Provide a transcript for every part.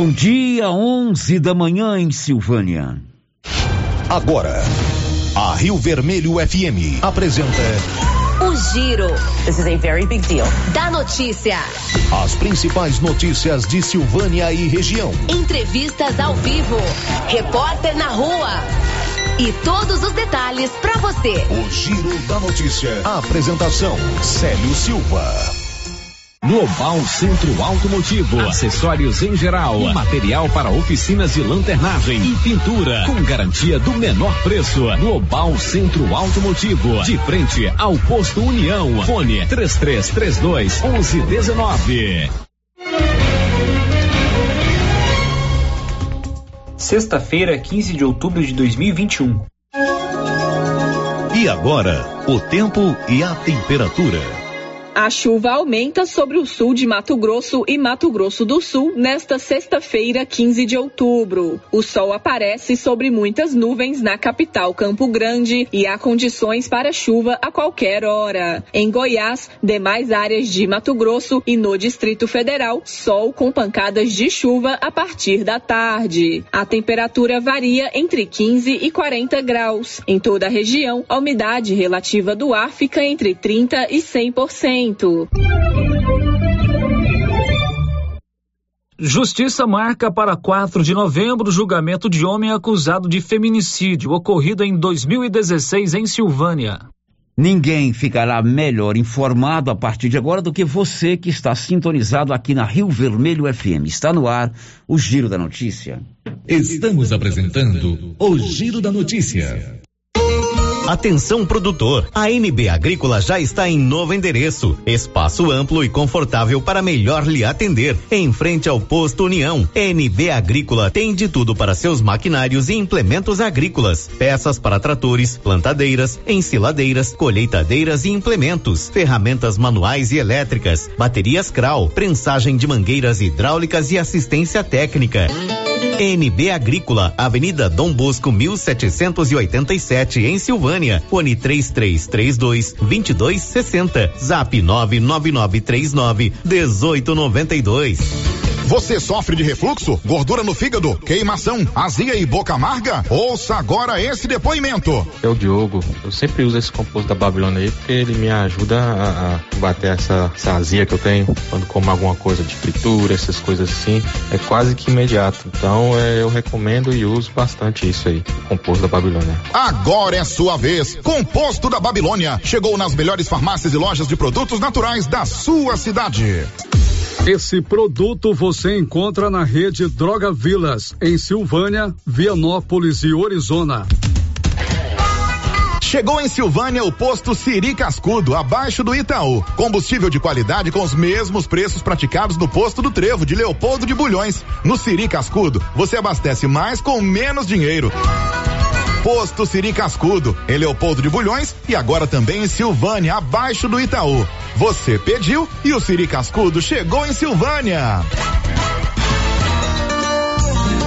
Bom dia, 11 da manhã em Silvânia. Agora, a Rio Vermelho FM apresenta O Giro. This is a very big deal. Da notícia. as principais notícias de Silvânia e região. Entrevistas ao vivo. Repórter na rua. E todos os detalhes pra você. O Giro da Notícia. A apresentação: Célio Silva. Global Centro Automotivo, acessórios em geral, material para oficinas de lanternagem e pintura, com garantia do menor preço. Global Centro Automotivo, de frente ao posto União. Fone 3332 1119. Sexta-feira, 15 de outubro de 2021. E agora, o tempo e a temperatura. A chuva aumenta sobre o sul de Mato Grosso e Mato Grosso do Sul nesta sexta-feira, 15 de outubro. O sol aparece sobre muitas nuvens na capital Campo Grande e há condições para chuva a qualquer hora. Em Goiás, demais áreas de Mato Grosso e no Distrito Federal, sol com pancadas de chuva a partir da tarde. A temperatura varia entre 15 e 40 graus. Em toda a região, a umidade relativa do ar fica entre 30 e 100%. Justiça marca para 4 de novembro o julgamento de homem acusado de feminicídio ocorrido em 2016 em Silvânia. Ninguém ficará melhor informado a partir de agora do que você que está sintonizado aqui na Rio Vermelho FM. Está no ar o Giro da Notícia. Estamos apresentando o Giro da Notícia. Atenção produtor, a NB Agrícola já está em novo endereço, espaço amplo e confortável para melhor lhe atender, em frente ao posto União. NB Agrícola tem de tudo para seus maquinários e implementos agrícolas, peças para tratores, plantadeiras, ensiladeiras, colheitadeiras e implementos, ferramentas manuais e elétricas, baterias Kral, prensagem de mangueiras hidráulicas e assistência técnica. NB Agrícola, Avenida Dom Bosco 1787 em Silvânia. Fone 3332 2260. Zap 99939 1892. Você sofre de refluxo, gordura no fígado, queimação, azia e boca amarga? Ouça agora esse depoimento. É o Diogo. Eu sempre uso esse composto da Babilônia aí porque ele me ajuda a, a combater essa, essa azia que eu tenho quando como alguma coisa de fritura, essas coisas assim. É quase que imediato. Então é, eu recomendo e uso bastante isso aí, o composto da Babilônia. Agora é sua vez. Composto da Babilônia chegou nas melhores farmácias e lojas de produtos naturais da sua cidade. Esse produto você encontra na rede Droga Vilas, em Silvânia, Vianópolis e Orizona. Chegou em Silvânia o posto Siri Cascudo, abaixo do Itaú. Combustível de qualidade com os mesmos preços praticados no posto do Trevo de Leopoldo de Bulhões. No Siri Cascudo, você abastece mais com menos dinheiro. Posto Siri Cascudo, em Leopoldo de Bulhões e agora também em Silvânia, abaixo do Itaú. Você pediu e o Siri Cascudo chegou em Silvânia.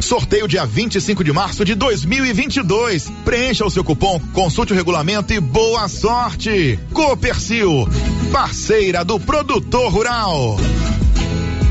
Sorteio dia 25 de março de 2022. Preencha o seu cupom, consulte o regulamento e boa sorte. Copercil, parceira do produtor rural.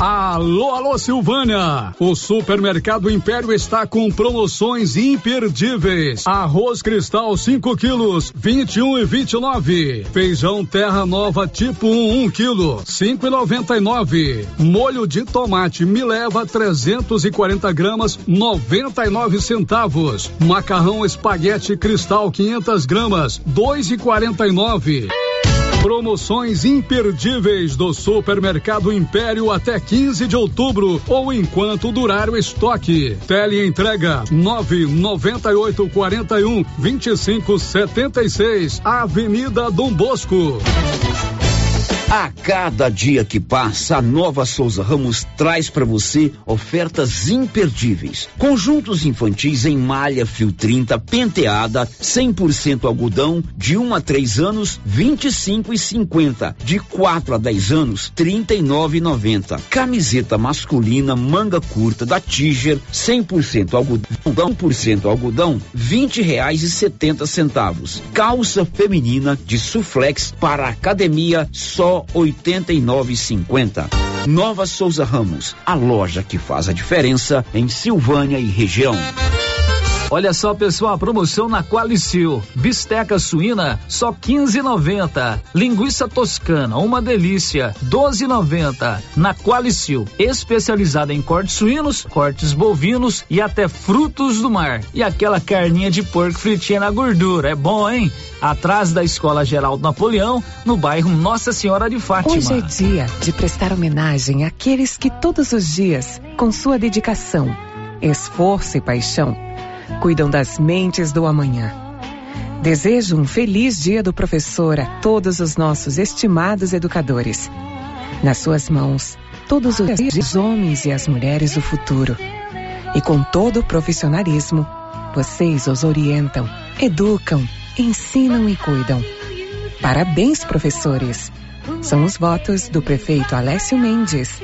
Alô, alô, Silvânia! O Supermercado Império está com promoções imperdíveis. Arroz cristal 5 quilos, 21 e 29. Feijão terra nova tipo 1, 1 quilo, 5 e 99. Molho de tomate me leva 340 gramas, 99 centavos. Macarrão espaguete cristal 500 gramas, 2 e 49. Promoções imperdíveis do Supermercado Império até 15 de outubro ou enquanto durar o estoque. Tele entrega 998 41 25 76, Avenida Dom Bosco. A cada dia que passa, a Nova Souza Ramos traz para você ofertas imperdíveis. Conjuntos infantis em malha fio 30 penteada, 100% algodão, de 1 a 3 anos, 25 e 50. De 4 a 10 anos, 39,90. Camiseta masculina manga curta da Tiger, 100% algodão, 100% algodão, 20 reais e 70 centavos. Calça feminina de suflex para academia só 89,50. Nova Souza Ramos, a loja que faz a diferença em Silvânia e região. Olha só, pessoal, a promoção na Qualicil. Bisteca suína, só 15,90. Linguiça toscana, uma delícia, 12,90. Na Qualicil, especializada em cortes suínos, cortes bovinos e até frutos do mar. E aquela carninha de porco fritinha na gordura, é bom, hein? Atrás da Escola Geraldo Napoleão, no bairro Nossa Senhora de Fátima. Hoje é dia de prestar homenagem àqueles que todos os dias, com sua dedicação, esforço e paixão, cuidam das mentes do amanhã. Desejo um feliz dia do professor a todos os nossos estimados educadores. Nas suas mãos, todos os homens e as mulheres do futuro. E com todo o profissionalismo, vocês os orientam, educam, ensinam e cuidam. Parabéns, professores! São os votos do prefeito Alessio Mendes.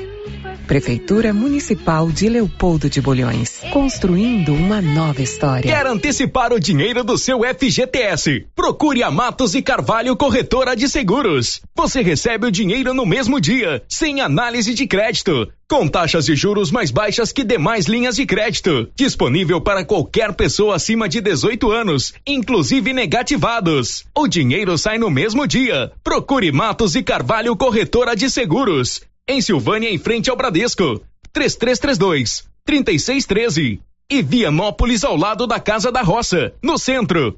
Prefeitura Municipal de Leopoldo de Bulhões. Construindo uma nova história. Quer antecipar o dinheiro do seu FGTS? Procure a Matos e Carvalho Corretora de Seguros. Você recebe o dinheiro no mesmo dia, sem análise de crédito. Com taxas de juros mais baixas que demais linhas de crédito. Disponível para qualquer pessoa acima de 18 anos, inclusive negativados. O dinheiro sai no mesmo dia. Procure Matos e Carvalho Corretora de Seguros. Em Silvânia, em frente ao Bradesco. 3332 3613. E Vianópolis ao lado da Casa da Roça, no centro.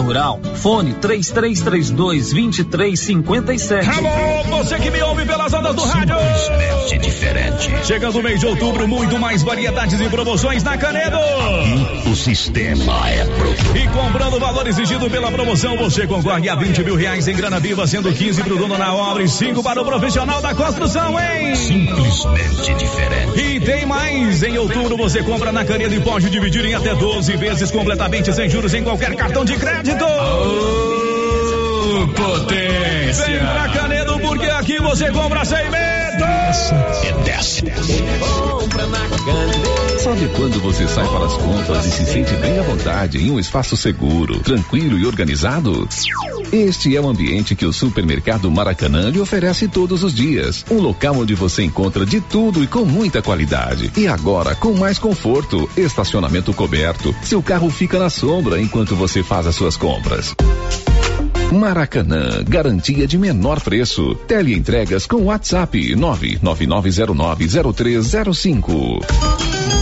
Rural. Fone 3 3332 2357. Alô, você que me ouve pelas ondas do rádio. Simplesmente diferente. Chegando o mês de outubro, muito mais variedades e promoções na Canedo. Aqui o sistema é pronto. E comprando o valor exigido pela promoção, você concorre a 20 mil reais em grana viva, sendo 15 para o dono na obra e 5 para o profissional da construção, hein? Simplesmente diferente. E tem mais! Em outubro você compra na Canedo e pode dividir em até 12 vezes completamente sem juros em qualquer cartão de crédito. Potência. Vem pra Canedo porque aqui você compra sem medo. É 10. Sabe quando você sai para as compras e se sente bem à vontade em um espaço seguro, tranquilo e organizado? Este é o ambiente que o Supermercado Maracanã lhe oferece todos os dias. Um local onde você encontra de tudo e com muita qualidade. E agora com mais conforto, estacionamento coberto. Seu carro fica na sombra enquanto você faz as suas compras. Maracanã, garantia de menor preço. Teleentregas com WhatsApp 999090305.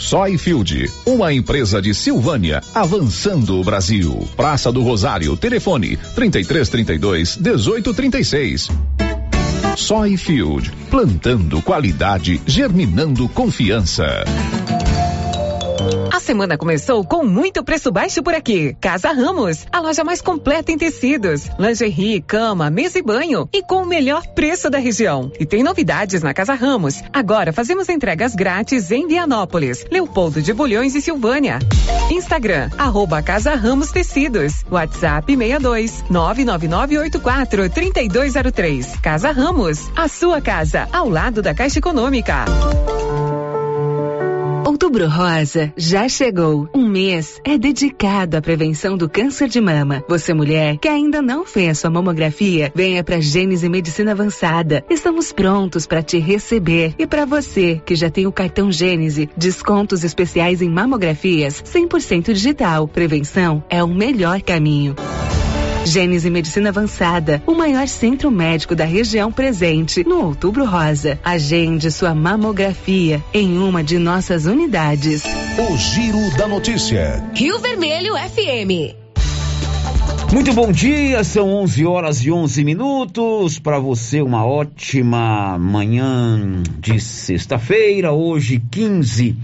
Soyfield, uma empresa de Silvânia, avançando o Brasil. Praça do Rosário, telefone 3332 1836. Soyfield, plantando qualidade, germinando confiança. Semana começou com muito preço baixo por aqui. Casa Ramos, a loja mais completa em tecidos, lingerie, cama, mesa e banho e com o melhor preço da região. E tem novidades na Casa Ramos. Agora fazemos entregas grátis em Vianópolis, Leopoldo de Bulhões e Silvânia. Instagram, arroba Casa Ramos Tecidos. WhatsApp 62 99984 3203. Casa Ramos, a sua casa, ao lado da Caixa Econômica. Outubro Rosa já chegou. Um mês é dedicado à prevenção do câncer de mama. Você mulher que ainda não fez sua mamografia, venha para Gênese Medicina Avançada. Estamos prontos para te receber. E para você que já tem o cartão Gênese, descontos especiais em mamografias 100% digital. Prevenção é o melhor caminho. Gênese Medicina Avançada, o maior centro médico da região presente no Outubro Rosa. Agende sua mamografia em uma de nossas unidades. O Giro da Notícia. Rio Vermelho FM. Muito bom dia, são 11 horas e 11 minutos. Para você, uma ótima manhã de sexta-feira, hoje, 15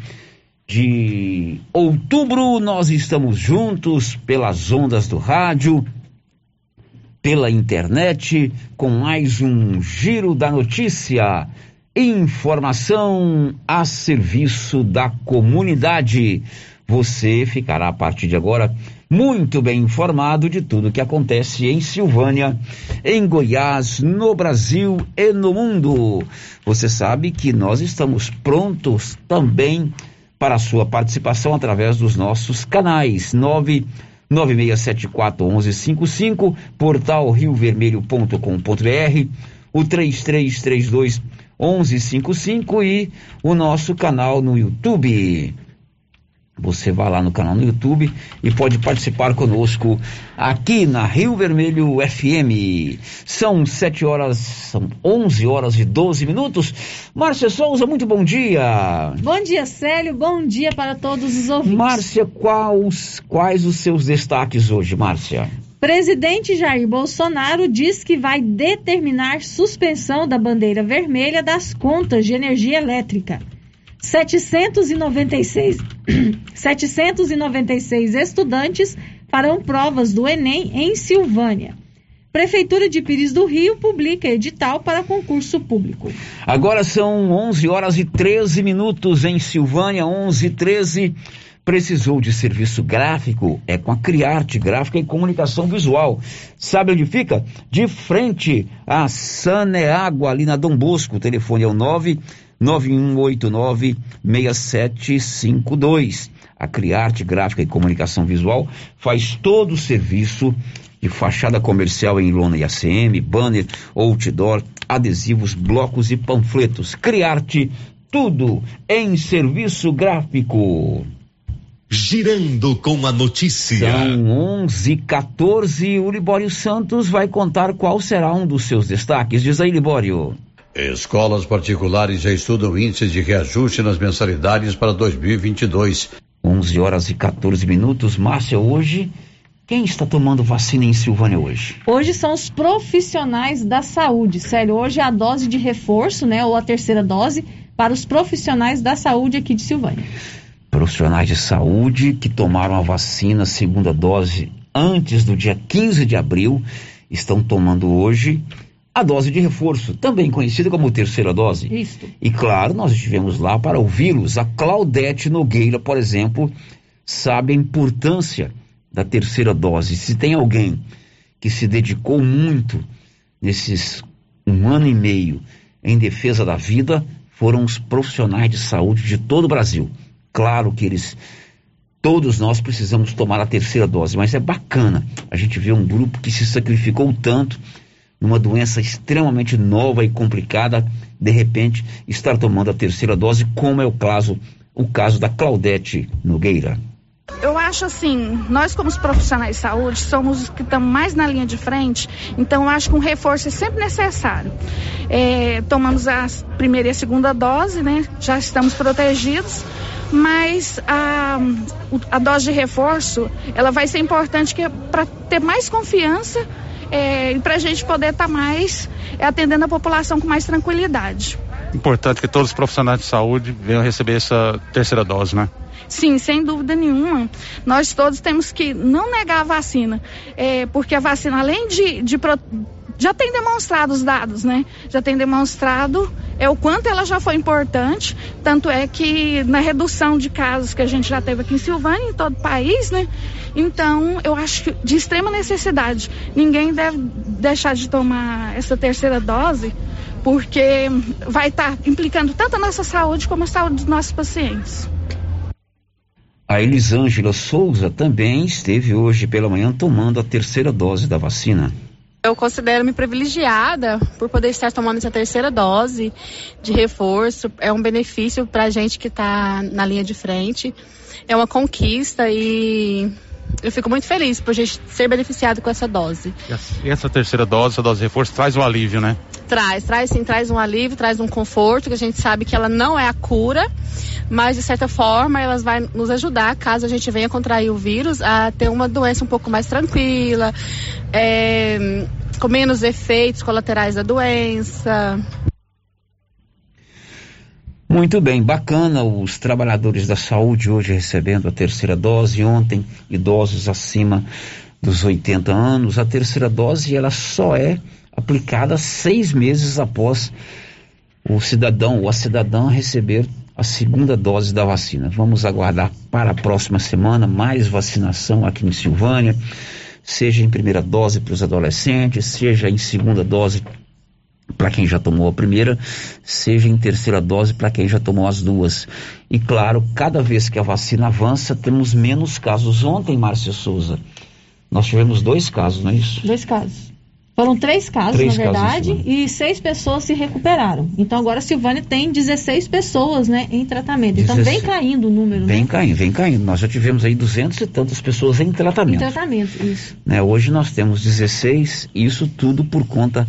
de outubro. Nós estamos juntos pelas ondas do rádio pela internet com mais um Giro da Notícia. Informação a serviço da comunidade. Você ficará a partir de agora muito bem informado de tudo que acontece em Silvânia, em Goiás, no Brasil e no mundo. Você sabe que nós estamos prontos também para a sua participação através dos nossos canais 9 96741155, portal riovermelho.com.br, o 3332 1155 e o nosso canal no YouTube. Você vai lá no canal no YouTube e pode participar conosco aqui na Rio Vermelho FM. São 7 horas, são 11 horas e 12 minutos. Márcia Souza, muito bom dia. Bom dia, Célio. Bom dia para todos os ouvintes. Márcia, quais, quais os seus destaques hoje, Márcia? Presidente Jair Bolsonaro diz que vai determinar suspensão da bandeira vermelha das contas de energia elétrica. 796, 796 estudantes farão provas do Enem em Silvânia. Prefeitura de Pires do Rio publica edital para concurso público. Agora são 11 horas e 13 minutos em Silvânia, 11 e 13. Precisou de serviço gráfico? É com a Criarte Gráfica e Comunicação Visual. Sabe onde fica? De frente a Saneágua, ali na Dom Bosco. O telefone é o 9 9189-6752. A Criarte Gráfica e Comunicação Visual faz todo o serviço de fachada comercial em lona e ACM, banner, outdoor, adesivos, blocos e panfletos. Criarte, tudo em serviço gráfico. Girando com a notícia. São 11 14 O Libório Santos vai contar qual será um dos seus destaques. Diz aí, Libório. Escolas particulares já estudam índices de reajuste nas mensalidades para 2022. 11 horas e 14 minutos. Márcia, hoje, quem está tomando vacina em Silvânia hoje? Hoje são os profissionais da saúde. Sério, hoje é a dose de reforço, né? Ou a terceira dose para os profissionais da saúde aqui de Silvânia. Profissionais de saúde que tomaram a vacina, segunda dose, antes do dia 15 de abril, estão tomando hoje a dose de reforço, também conhecida como terceira dose. Isso. E claro, nós estivemos lá para ouvi-los. A Claudete Nogueira, por exemplo, sabe a importância da terceira dose. Se tem alguém que se dedicou muito nesses um ano e meio em defesa da vida, foram os profissionais de saúde de todo o Brasil. Claro que eles, todos nós precisamos tomar a terceira dose, mas é bacana a gente ver um grupo que se sacrificou tanto numa doença extremamente nova e complicada, de repente estar tomando a terceira dose, como é o caso, o caso da Claudete Nogueira. Eu acho assim, nós como profissionais de saúde somos os que estamos mais na linha de frente, então eu acho que um reforço é sempre necessário. É, tomamos a primeira e a segunda dose, né? Já estamos protegidos, mas a, a dose de reforço ela vai ser importante é para ter mais confiança é, e para a gente poder estar tá mais é, atendendo a população com mais tranquilidade. Importante que todos os profissionais de saúde venham receber essa terceira dose, né? Sim, sem dúvida nenhuma. Nós todos temos que não negar a vacina, é, porque a vacina, além de, de já tem demonstrado os dados, né? Já tem demonstrado é o quanto ela já foi importante, tanto é que na redução de casos que a gente já teve aqui em Silvânia, em todo o país, né? Então, eu acho que de extrema necessidade. Ninguém deve deixar de tomar essa terceira dose, porque vai estar tá implicando tanto a nossa saúde como a saúde dos nossos pacientes. A Elisângela Souza também esteve hoje pela manhã tomando a terceira dose da vacina. Eu considero-me privilegiada por poder estar tomando essa terceira dose de reforço. É um benefício para a gente que está na linha de frente. É uma conquista e eu fico muito feliz por a gente ser beneficiado com essa dose. E essa terceira dose, essa dose de reforço, traz um alívio, né? Traz, traz sim, traz um alívio, traz um conforto, que a gente sabe que ela não é a cura, mas de certa forma ela vai nos ajudar, caso a gente venha contrair o vírus, a ter uma doença um pouco mais tranquila, é, com menos efeitos colaterais da doença. Muito bem, bacana os trabalhadores da saúde hoje recebendo a terceira dose, ontem idosos acima dos 80 anos. A terceira dose ela só é aplicada seis meses após o cidadão ou a cidadã receber a segunda dose da vacina. Vamos aguardar para a próxima semana mais vacinação aqui em Silvânia, seja em primeira dose para os adolescentes, seja em segunda dose para quem já tomou a primeira, seja em terceira dose para quem já tomou as duas. E claro, cada vez que a vacina avança, temos menos casos. Ontem, Márcia Souza, nós tivemos dois casos, não é isso? Dois casos. Foram três casos, três na verdade, casos, e seis pessoas se recuperaram. Então agora a Silvânia tem 16 pessoas né, em tratamento. Então 16. vem caindo o número. Vem né? caindo, vem caindo. Nós já tivemos aí duzentas e tantas pessoas em tratamento. Em tratamento, isso. Né, hoje nós temos 16, isso tudo por conta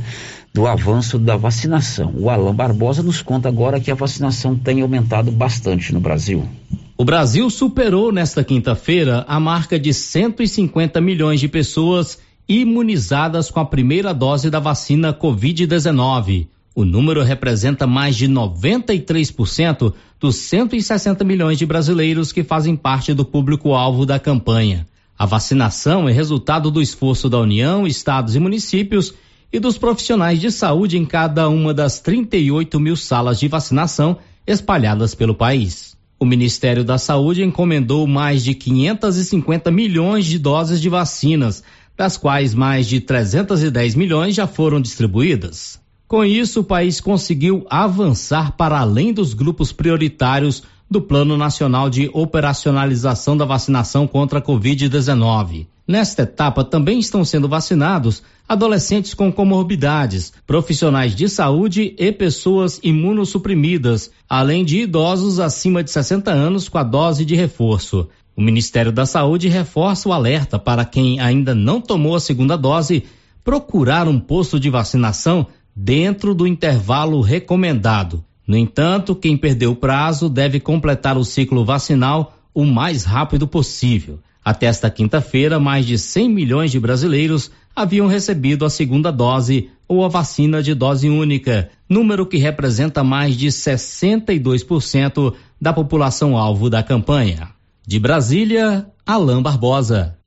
do avanço da vacinação. O Alan Barbosa nos conta agora que a vacinação tem aumentado bastante no Brasil. O Brasil superou nesta quinta-feira a marca de 150 milhões de pessoas imunizadas com a primeira dose da vacina Covid-19. O número representa mais de 93% dos 160 milhões de brasileiros que fazem parte do público-alvo da campanha. A vacinação é resultado do esforço da União, estados e municípios e dos profissionais de saúde em cada uma das 38 mil salas de vacinação espalhadas pelo país. O Ministério da Saúde encomendou mais de 550 milhões de doses de vacinas, das quais mais de 310 milhões já foram distribuídas. Com isso, o país conseguiu avançar para além dos grupos prioritários do Plano Nacional de Operacionalização da Vacinação contra a Covid-19. Nesta etapa também estão sendo vacinados adolescentes com comorbidades, profissionais de saúde e pessoas imunossuprimidas, além de idosos acima de 60 anos com a dose de reforço. O Ministério da Saúde reforça o alerta para quem ainda não tomou a segunda dose procurar um posto de vacinação dentro do intervalo recomendado. No entanto, quem perdeu o prazo deve completar o ciclo vacinal o mais rápido possível. Até esta quinta-feira, mais de 100 milhões de brasileiros haviam recebido a segunda dose ou a vacina de dose única, número que representa mais de 62% da população alvo da campanha. De Brasília, Alain Barbosa.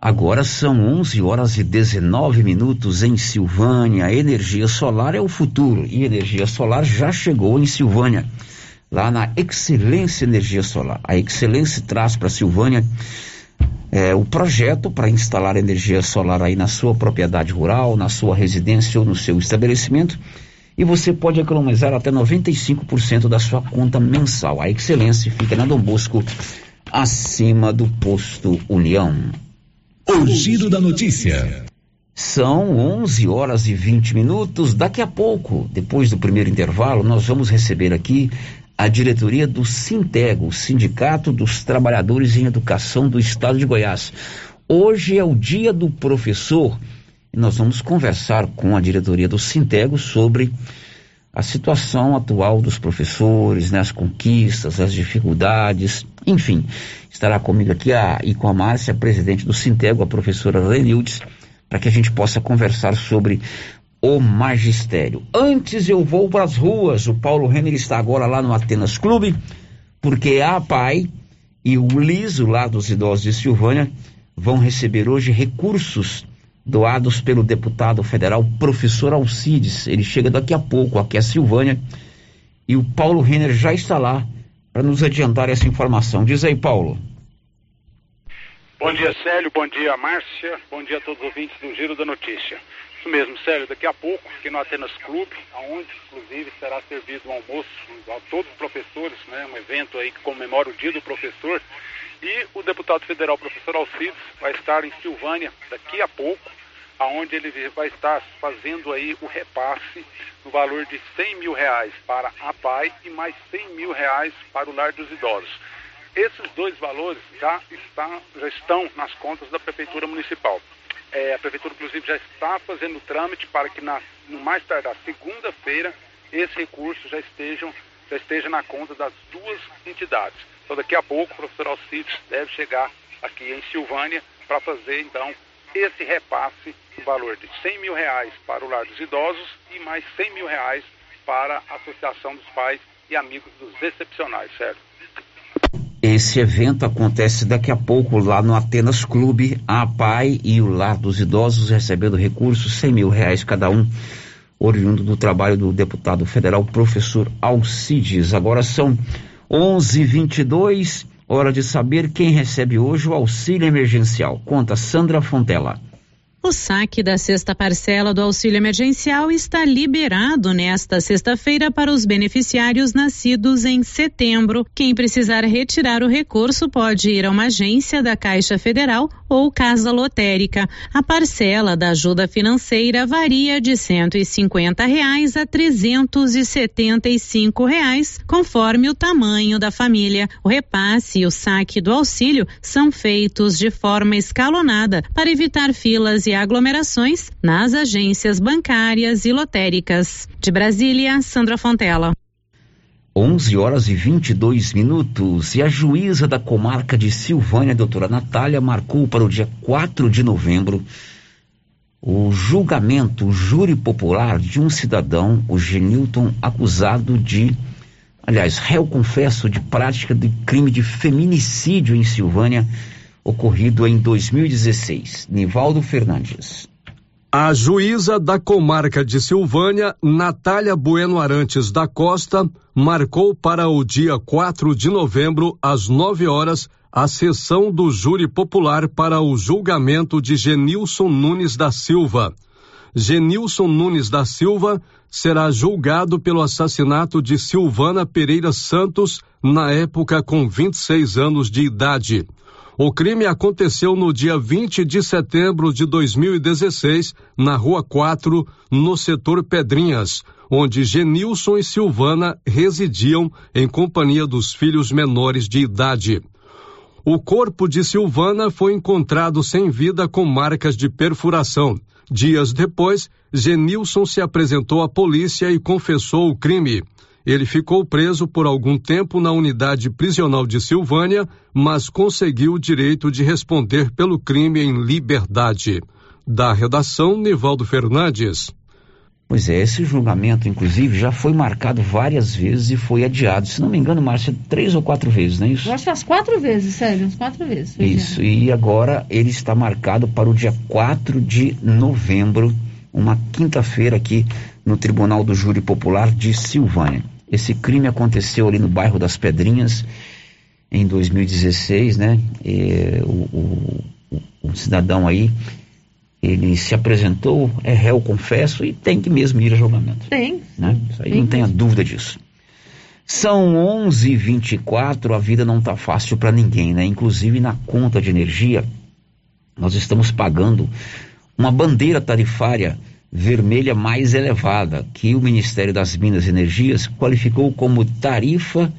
Agora são 11 horas e 19 minutos em Silvânia. Energia solar é o futuro e energia solar já chegou em Silvânia lá na Excelência Energia Solar. A Excelência traz para Silvânia é, o projeto para instalar energia solar aí na sua propriedade rural, na sua residência ou no seu estabelecimento e você pode economizar até 95% da sua conta mensal. A Excelência fica na Dom Bosco, acima do posto União. O giro da notícia. São 11 horas e 20 minutos. Daqui a pouco, depois do primeiro intervalo, nós vamos receber aqui a diretoria do Sintego, Sindicato dos Trabalhadores em Educação do Estado de Goiás. Hoje é o dia do professor e nós vamos conversar com a diretoria do Sintego sobre a situação atual dos professores, né, as conquistas, as dificuldades, enfim. Estará comigo aqui a, a Márcia, presidente do Sintego, a professora Lenildes, para que a gente possa conversar sobre o magistério. Antes eu vou para as ruas. O Paulo Renner está agora lá no Atenas Clube, porque a PAI e o Liso, lá dos idosos de Silvânia, vão receber hoje recursos doados pelo deputado federal professor Alcides. Ele chega daqui a pouco aqui a Silvânia e o Paulo Renner já está lá para nos adiantar essa informação. Diz aí, Paulo. Bom dia, Célio. Bom dia, Márcia. Bom dia a todos os ouvintes do Giro da Notícia. Isso mesmo, Célio. Daqui a pouco, aqui no Atenas Clube, onde inclusive será servido um almoço a todos os professores, né, um evento aí que comemora o Dia do Professor. E o deputado federal, professor Alcides, vai estar em Silvânia daqui a pouco, aonde ele vai estar fazendo aí o repasse no valor de 100 mil reais para a PAI e mais 100 mil reais para o Lar dos Idosos. Esses dois valores já, está, já estão nas contas da Prefeitura Municipal. É, a Prefeitura, inclusive, já está fazendo o trâmite para que na, no mais tardar segunda-feira esse recurso já, estejam, já esteja na conta das duas entidades. Então, daqui a pouco, o professor Alcides deve chegar aqui em Silvânia para fazer, então, esse repasse no valor de 100 mil reais para o Lar dos Idosos e mais 100 mil reais para a Associação dos Pais e Amigos dos Excepcionais, certo? Esse evento acontece daqui a pouco lá no Atenas Clube. A PAI e o Lar dos Idosos recebendo recursos, 100 mil reais cada um, oriundo do trabalho do deputado federal professor Alcides. Agora são 11:22 hora de saber quem recebe hoje o auxílio emergencial. Conta Sandra Fontela. O saque da sexta parcela do auxílio emergencial está liberado nesta sexta-feira para os beneficiários nascidos em setembro. Quem precisar retirar o recurso pode ir a uma agência da Caixa Federal ou Casa Lotérica. A parcela da ajuda financeira varia de 150 reais a 375 reais, conforme o tamanho da família. O repasse e o saque do auxílio são feitos de forma escalonada para evitar filas e aglomerações nas agências bancárias e lotéricas. De Brasília, Sandra Fontela. 11 horas e 22 minutos. E a juíza da comarca de Silvânia, doutora Natália, marcou para o dia 4 de novembro o julgamento, o júri popular de um cidadão, o Genilton, acusado de, aliás, réu confesso de prática de crime de feminicídio em Silvânia ocorrido em 2016. Nivaldo Fernandes. A juíza da comarca de Silvânia, Natália Bueno Arantes da Costa, marcou para o dia 4 de novembro, às 9 horas, a sessão do júri popular para o julgamento de Genilson Nunes da Silva. Genilson Nunes da Silva será julgado pelo assassinato de Silvana Pereira Santos, na época com 26 anos de idade. O crime aconteceu no dia 20 de setembro de 2016, na Rua 4, no setor Pedrinhas, onde Genilson e Silvana residiam em companhia dos filhos menores de idade. O corpo de Silvana foi encontrado sem vida com marcas de perfuração. Dias depois, Genilson se apresentou à polícia e confessou o crime. Ele ficou preso por algum tempo na unidade prisional de Silvânia, mas conseguiu o direito de responder pelo crime em liberdade. Da redação, Nivaldo Fernandes. Pois é, esse julgamento, inclusive, já foi marcado várias vezes e foi adiado. Se não me engano, Márcia, três ou quatro vezes, não é isso? Eu acho que as quatro vezes, sério, as quatro vezes. Isso, e agora ele está marcado para o dia 4 de novembro, uma quinta-feira aqui no Tribunal do Júri Popular de Silvânia. Esse crime aconteceu ali no bairro das Pedrinhas em 2016, né? E, o, o, o, cidadão aí ele se apresentou, é réu, confesso, e tem que mesmo ir a julgamento. Tem. Né? Isso aí tem não tenha dúvida disso. São 11h24, a vida não está fácil para ninguém, né? Inclusive na conta de energia, nós estamos pagando uma bandeira tarifária vermelha mais elevada, que o Ministério das Minas e Energias qualificou como tarifa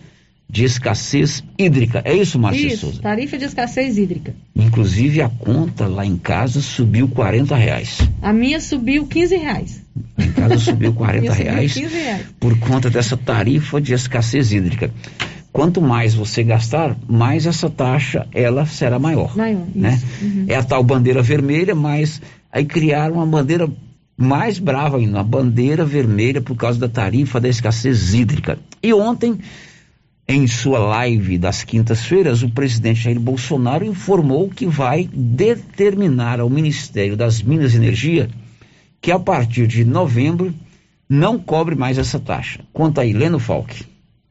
de escassez hídrica. É isso, Márcia isso, Souza? tarifa de escassez hídrica. Inclusive a conta lá em casa subiu 40 reais. A minha subiu 15 reais. Em casa subiu 40 reais, subiu 15 reais por conta dessa tarifa de escassez hídrica. Quanto mais você gastar, mais essa taxa ela será maior. Maior, né? Uhum. É a tal bandeira vermelha, mas aí criaram uma bandeira mais brava ainda, uma bandeira vermelha por causa da tarifa da escassez hídrica. E ontem em sua live das quintas-feiras, o presidente Jair Bolsonaro informou que vai determinar ao Ministério das Minas e Energia que a partir de novembro não cobre mais essa taxa. Conta aí, Leno Falck.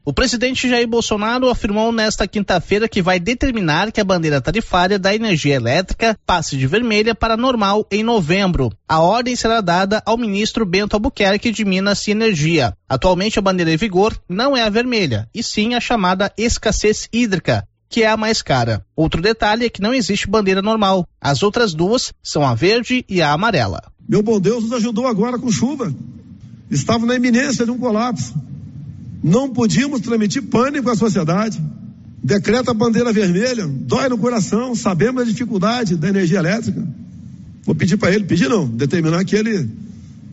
O presidente Jair Bolsonaro afirmou nesta quinta-feira que vai determinar que a bandeira tarifária da energia elétrica passe de vermelha para normal em novembro. A ordem será dada ao ministro Bento Albuquerque de Minas e Energia. Atualmente a bandeira em vigor não é a vermelha, e sim a chamada escassez hídrica, que é a mais cara. Outro detalhe é que não existe bandeira normal. As outras duas são a verde e a amarela. Meu bom Deus nos ajudou agora com chuva. Estava na iminência de um colapso. Não podíamos transmitir pânico à sociedade. Decreta a bandeira vermelha, dói no coração, sabemos a dificuldade da energia elétrica. Vou pedir para ele, pedir não, determinar que ele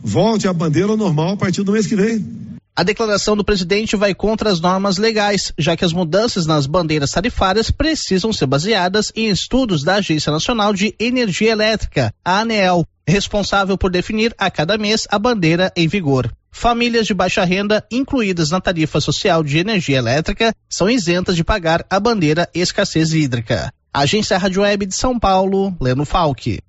volte à bandeira normal a partir do mês que vem. A declaração do presidente vai contra as normas legais, já que as mudanças nas bandeiras tarifárias precisam ser baseadas em estudos da Agência Nacional de Energia Elétrica, a ANEEL, responsável por definir a cada mês a bandeira em vigor. Famílias de baixa renda incluídas na tarifa social de energia elétrica são isentas de pagar a bandeira escassez hídrica. Agência Rádio Web de São Paulo, Leno Falck.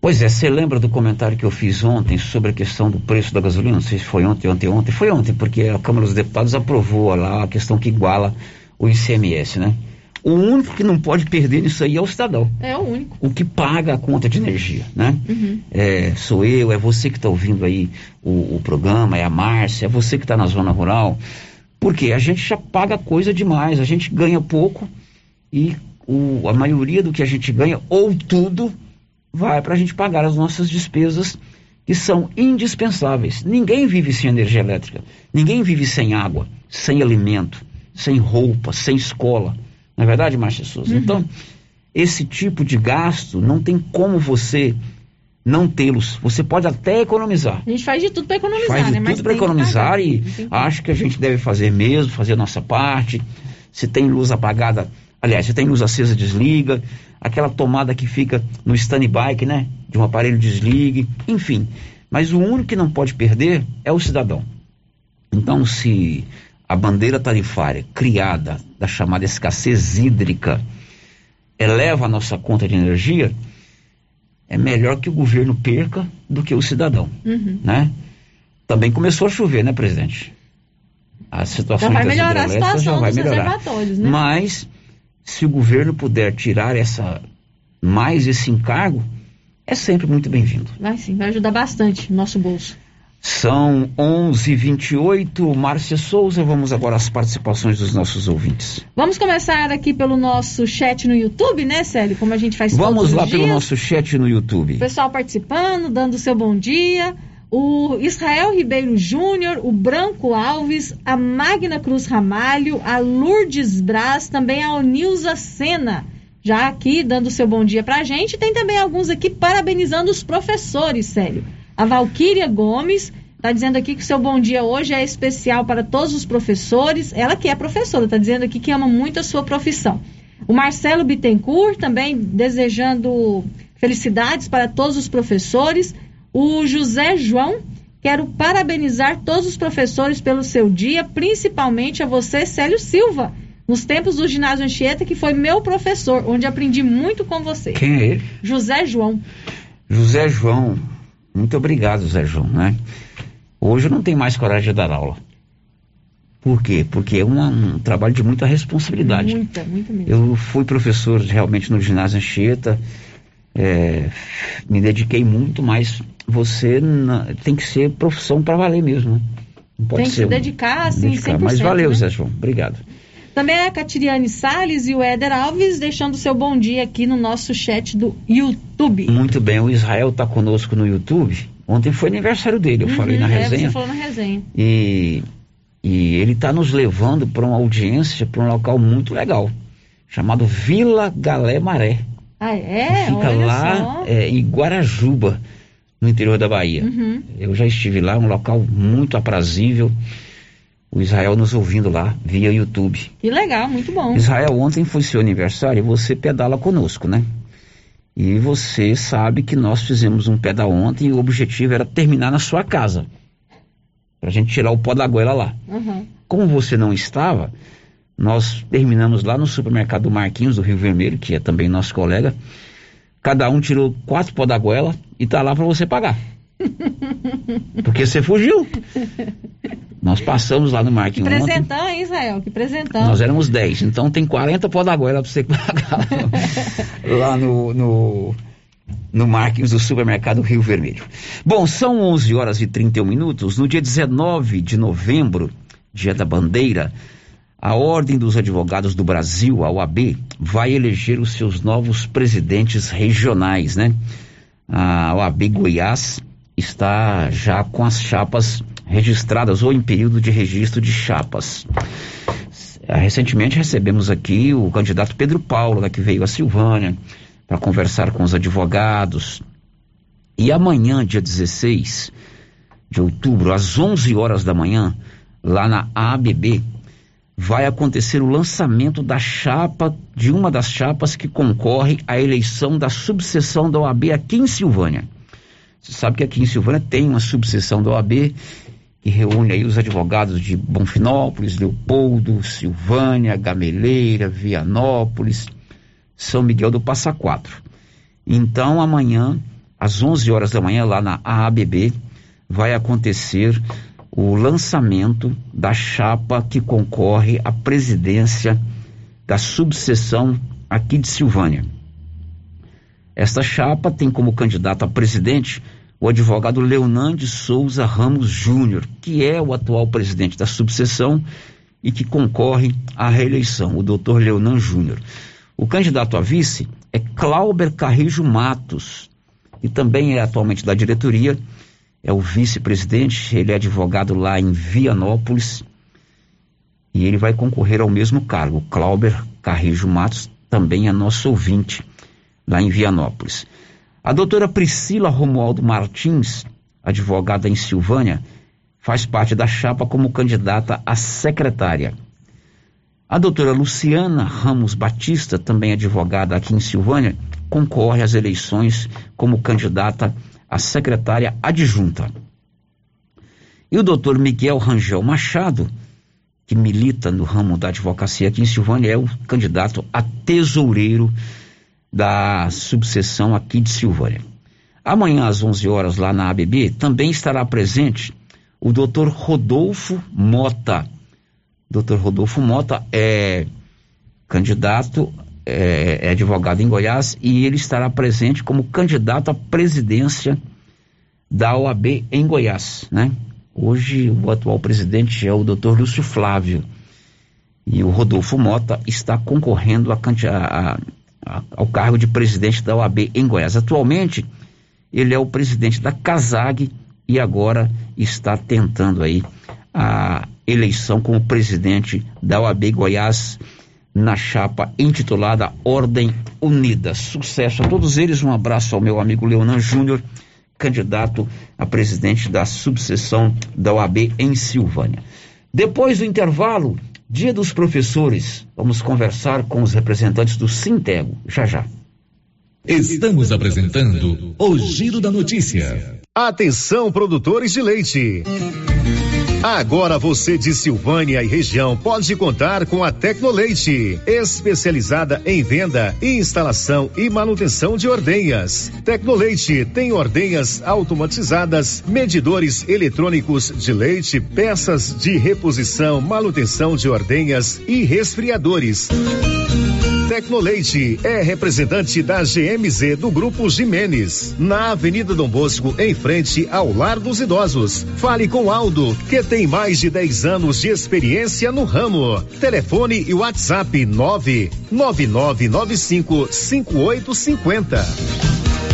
Pois é, você lembra do comentário que eu fiz ontem sobre a questão do preço da gasolina? Não sei se foi ontem, ontem, ontem. Foi ontem, porque a Câmara dos Deputados aprovou lá a questão que iguala o ICMS, né? O único que não pode perder nisso aí é o cidadão. É o único. O que paga a conta de energia, né? Uhum. É, sou eu, é você que está ouvindo aí o, o, programa, é a Márcia, é você que está na zona rural. Porque a gente já paga coisa demais, a gente ganha pouco e o, a maioria do que a gente ganha, ou tudo, vai para a gente pagar as nossas despesas que são indispensáveis. Ninguém vive sem energia elétrica, ninguém vive sem água, sem alimento, sem roupa, sem escola. Não é verdade, Márcia Souza? Uhum. Então, esse tipo de gasto não tem como você não tê-los. Você pode até economizar. A gente faz de tudo para economizar, faz de né? tudo para economizar e acho que a gente deve fazer mesmo, fazer a nossa parte. Se tem luz apagada, aliás, se tem luz acesa, desliga. Aquela tomada que fica no stand-by, né? De um aparelho desligue, enfim. Mas o único que não pode perder é o cidadão. Então, se a bandeira tarifária criada da chamada escassez hídrica eleva a nossa conta de energia, é melhor que o governo perca do que o cidadão, uhum. né? Também começou a chover, né, presidente? A situação já vai melhorar a situação já vai melhorar. Né? Mas se o governo puder tirar essa mais esse encargo, é sempre muito bem-vindo. Vai sim, vai ajudar bastante o nosso bolso. São 11:28. Márcia Souza, vamos agora às participações dos nossos ouvintes. Vamos começar aqui pelo nosso chat no YouTube, né, Célio? Como a gente faz Vamos lá pelo nosso chat no YouTube. O pessoal participando, dando o seu bom dia. O Israel Ribeiro Júnior, o Branco Alves, a Magna Cruz Ramalho, a Lourdes Braz, também a Onilza Sena, já aqui dando seu bom dia pra gente. Tem também alguns aqui parabenizando os professores, Célio. A Valquíria Gomes está dizendo aqui que o seu bom dia hoje é especial para todos os professores. Ela que é professora, está dizendo aqui que ama muito a sua profissão. O Marcelo Bittencourt também desejando felicidades para todos os professores. O José João, quero parabenizar todos os professores pelo seu dia, principalmente a você, Célio Silva, nos tempos do ginásio Anchieta, que foi meu professor, onde aprendi muito com você. Quem é ele? José João. José João, muito obrigado, Zé João, né? Hoje eu não tenho mais coragem de dar aula. Por quê? Porque é uma, um trabalho de muita responsabilidade. Muita, muita mesmo. Eu fui professor realmente no ginásio Anchieta, é, me dediquei muito, mas você na, tem que ser profissão para valer mesmo, né? Não pode tem que ser se um, dedicar, assim, dedicar. 100%. Mas valeu, né? Zé João. Obrigado. Também a Catiriane Salles e o Éder Alves deixando seu bom dia aqui no nosso chat do YouTube. Muito bem, o Israel está conosco no YouTube. Ontem foi aniversário dele, eu uhum, falei na é, resenha. Você falou na resenha. E, e ele está nos levando para uma audiência, para um local muito legal, chamado Vila Galé Maré. Ah, é? Fica Olha lá é, em Guarajuba, no interior da Bahia. Uhum. Eu já estive lá, um local muito aprazível o Israel nos ouvindo lá via YouTube. Que legal, muito bom. Israel, ontem foi seu aniversário e você pedala conosco, né? E você sabe que nós fizemos um pedal ontem e o objetivo era terminar na sua casa. Pra gente tirar o pó da goela lá. Uhum. Como você não estava, nós terminamos lá no supermercado Marquinhos do Rio Vermelho, que é também nosso colega. Cada um tirou quatro pó da goela e tá lá para você pagar. Porque você fugiu. Nós passamos lá no Marquinhos. Que presentão, ontem. hein, Israel? Que presentão. Nós éramos 10. Então tem 40 pó da goela pra você pagar lá no, no, no Marquinhos do supermercado Rio Vermelho. Bom, são 11 horas e 31 minutos. No dia 19 de novembro, dia da bandeira, a Ordem dos Advogados do Brasil, a OAB, vai eleger os seus novos presidentes regionais, né? A OAB Goiás está já com as chapas registradas ou em período de registro de chapas. Ah, recentemente recebemos aqui o candidato Pedro Paulo, né, que veio a Silvânia para conversar com os advogados. E amanhã, dia 16 de outubro, às 11 horas da manhã, lá na ABB, vai acontecer o lançamento da chapa, de uma das chapas que concorre à eleição da subseção da OAB aqui em Silvânia. Você sabe que aqui em Silvânia tem uma subseção da OAB reúne aí os advogados de Bonfinópolis, Leopoldo, Silvânia, Gameleira, Vianópolis, São Miguel do Passa Quatro. Então, amanhã, às 11 horas da manhã, lá na AABB, vai acontecer o lançamento da chapa que concorre à presidência da subseção aqui de Silvânia. Esta chapa tem como candidato a presidente o advogado Leonan de Souza Ramos Júnior, que é o atual presidente da subseção e que concorre à reeleição, o doutor Leonan Júnior. O candidato a vice é Clauber Carrijo Matos, que também é atualmente da diretoria, é o vice-presidente, ele é advogado lá em Vianópolis e ele vai concorrer ao mesmo cargo. Clauber Carrijo Matos também é nosso ouvinte lá em Vianópolis. A doutora Priscila Romualdo Martins, advogada em Silvânia, faz parte da chapa como candidata a secretária. A doutora Luciana Ramos Batista, também advogada aqui em Silvânia, concorre às eleições como candidata a secretária adjunta. E o doutor Miguel Rangel Machado, que milita no ramo da advocacia aqui em Silvânia, é o candidato a tesoureiro da subseção aqui de Silvânia. Amanhã às 11 horas lá na ABB também estará presente o Dr. Rodolfo Mota. Dr. Rodolfo Mota é candidato, é, é, advogado em Goiás e ele estará presente como candidato à presidência da OAB em Goiás, né? Hoje o atual presidente é o Dr. Lúcio Flávio e o Rodolfo Mota está concorrendo a, a, ao cargo de presidente da OAB em Goiás. Atualmente, ele é o presidente da CASAG e agora está tentando aí a eleição como presidente da OAB Goiás na chapa intitulada Ordem Unida. Sucesso a todos eles, um abraço ao meu amigo Leonan Júnior, candidato a presidente da subseção da OAB em Silvânia. Depois do intervalo, Dia dos Professores. Vamos conversar com os representantes do Sintego, já já. Estamos apresentando o Giro da Notícia. Atenção, produtores de leite. Agora você de Silvânia e região pode contar com a Tecnoleite, especializada em venda, instalação e manutenção de ordenhas. Tecnoleite tem ordenhas automatizadas, medidores eletrônicos de leite, peças de reposição, manutenção de ordenhas e resfriadores. Tecnoleite é representante da GMZ do Grupo Jimenez, na Avenida Dom Bosco, em frente ao Lar dos Idosos. Fale com Aldo, que tem mais de 10 anos de experiência no ramo. Telefone e WhatsApp 99995 5850.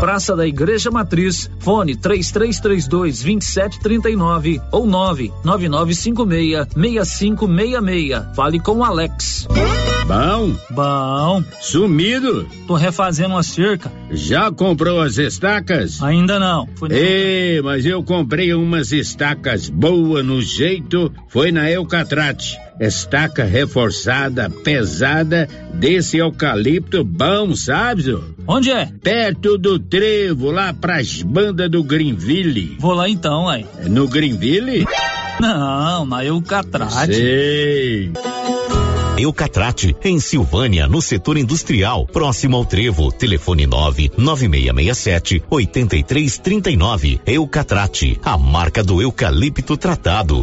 Praça da Igreja Matriz, fone 3332 2739 ou 99956 6566. Fale com o Alex. Bom? Bom. Sumido? Tô refazendo uma cerca. Já comprou as estacas? Ainda não. Ei, mas eu comprei umas estacas boas no jeito, foi na Eucatrate. Estaca reforçada, pesada, desse eucalipto bom, sabe? Onde é? Perto do trevo, lá pras bandas do Greenville. Vou lá então, aí. No Greenville? Não, na Eucatrate. Sei. Eucatrate, em Silvânia, no setor industrial, próximo ao Trevo. Telefone 9 9667 8339. Eucatrate, a marca do eucalipto tratado.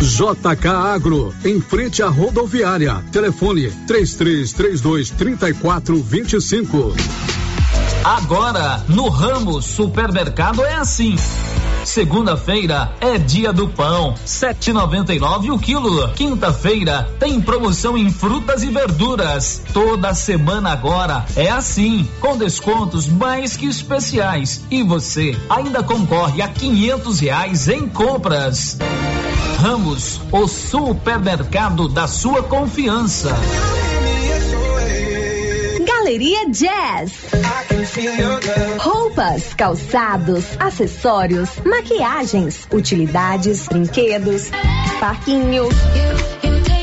JK Agro, em frente à rodoviária. Telefone 3332 3425. Agora, no ramo supermercado é assim. Segunda-feira é dia do pão, 7,99 o quilo. Quinta-feira tem promoção em frutas e verduras. Toda semana agora é assim, com descontos mais que especiais. E você ainda concorre a quinhentos reais em compras. Ramos, o supermercado da sua confiança. Galeria Jazz. Roupas, calçados, acessórios, maquiagens, utilidades, brinquedos, parquinho.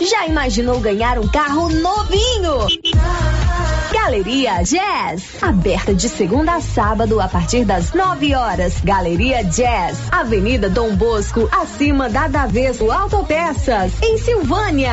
Já imaginou ganhar um carro novinho? Galeria Jazz, aberta de segunda a sábado a partir das 9 horas. Galeria Jazz, Avenida Dom Bosco, acima da Daveso Autopeças, em Silvânia.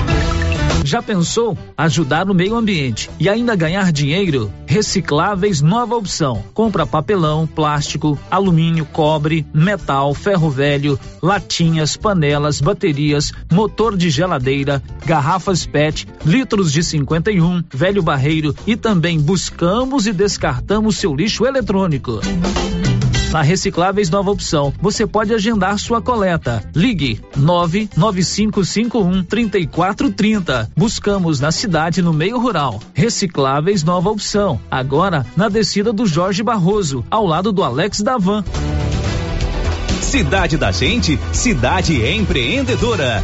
Já pensou ajudar no meio ambiente e ainda ganhar dinheiro? Recicláveis nova opção. Compra papelão, plástico, alumínio, cobre, metal, ferro velho, latinhas, panelas, baterias, motor de geladeira, garrafas PET, litros de 51, velho barreiro e também buscamos e descartamos seu lixo eletrônico. Na Recicláveis Nova Opção, você pode agendar sua coleta. Ligue 99551 3430. Buscamos na cidade no meio rural. Recicláveis Nova Opção. Agora na descida do Jorge Barroso, ao lado do Alex Davan. Cidade da Gente, cidade empreendedora.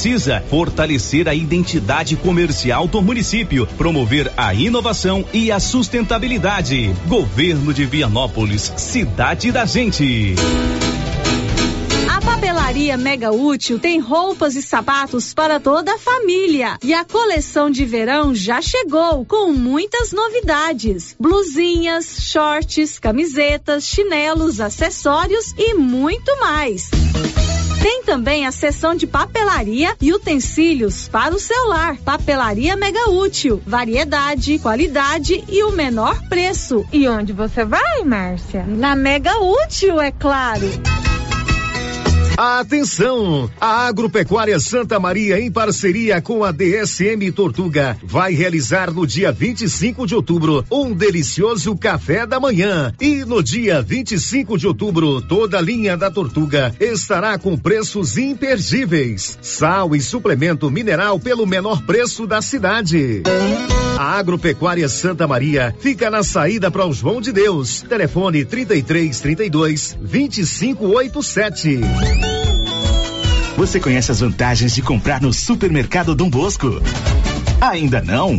precisa fortalecer a identidade comercial do município, promover a inovação e a sustentabilidade. Governo de Vianópolis, cidade da gente. A papelaria Mega Útil tem roupas e sapatos para toda a família. E a coleção de verão já chegou com muitas novidades: blusinhas, shorts, camisetas, chinelos, acessórios e muito mais. Tem também a seção de papelaria e utensílios para o celular. Papelaria mega útil, variedade, qualidade e o menor preço. E onde você vai, Márcia? Na Mega Útil, é claro. Atenção! A Agropecuária Santa Maria, em parceria com a DSM Tortuga, vai realizar no dia 25 de outubro um delicioso café da manhã. E no dia 25 de outubro, toda a linha da Tortuga estará com preços imperdíveis. Sal e suplemento mineral pelo menor preço da cidade. A Agropecuária Santa Maria fica na saída para o João de Deus. Telefone 33 32 2587. Você conhece as vantagens de comprar no Supermercado Dom Bosco? Ainda não?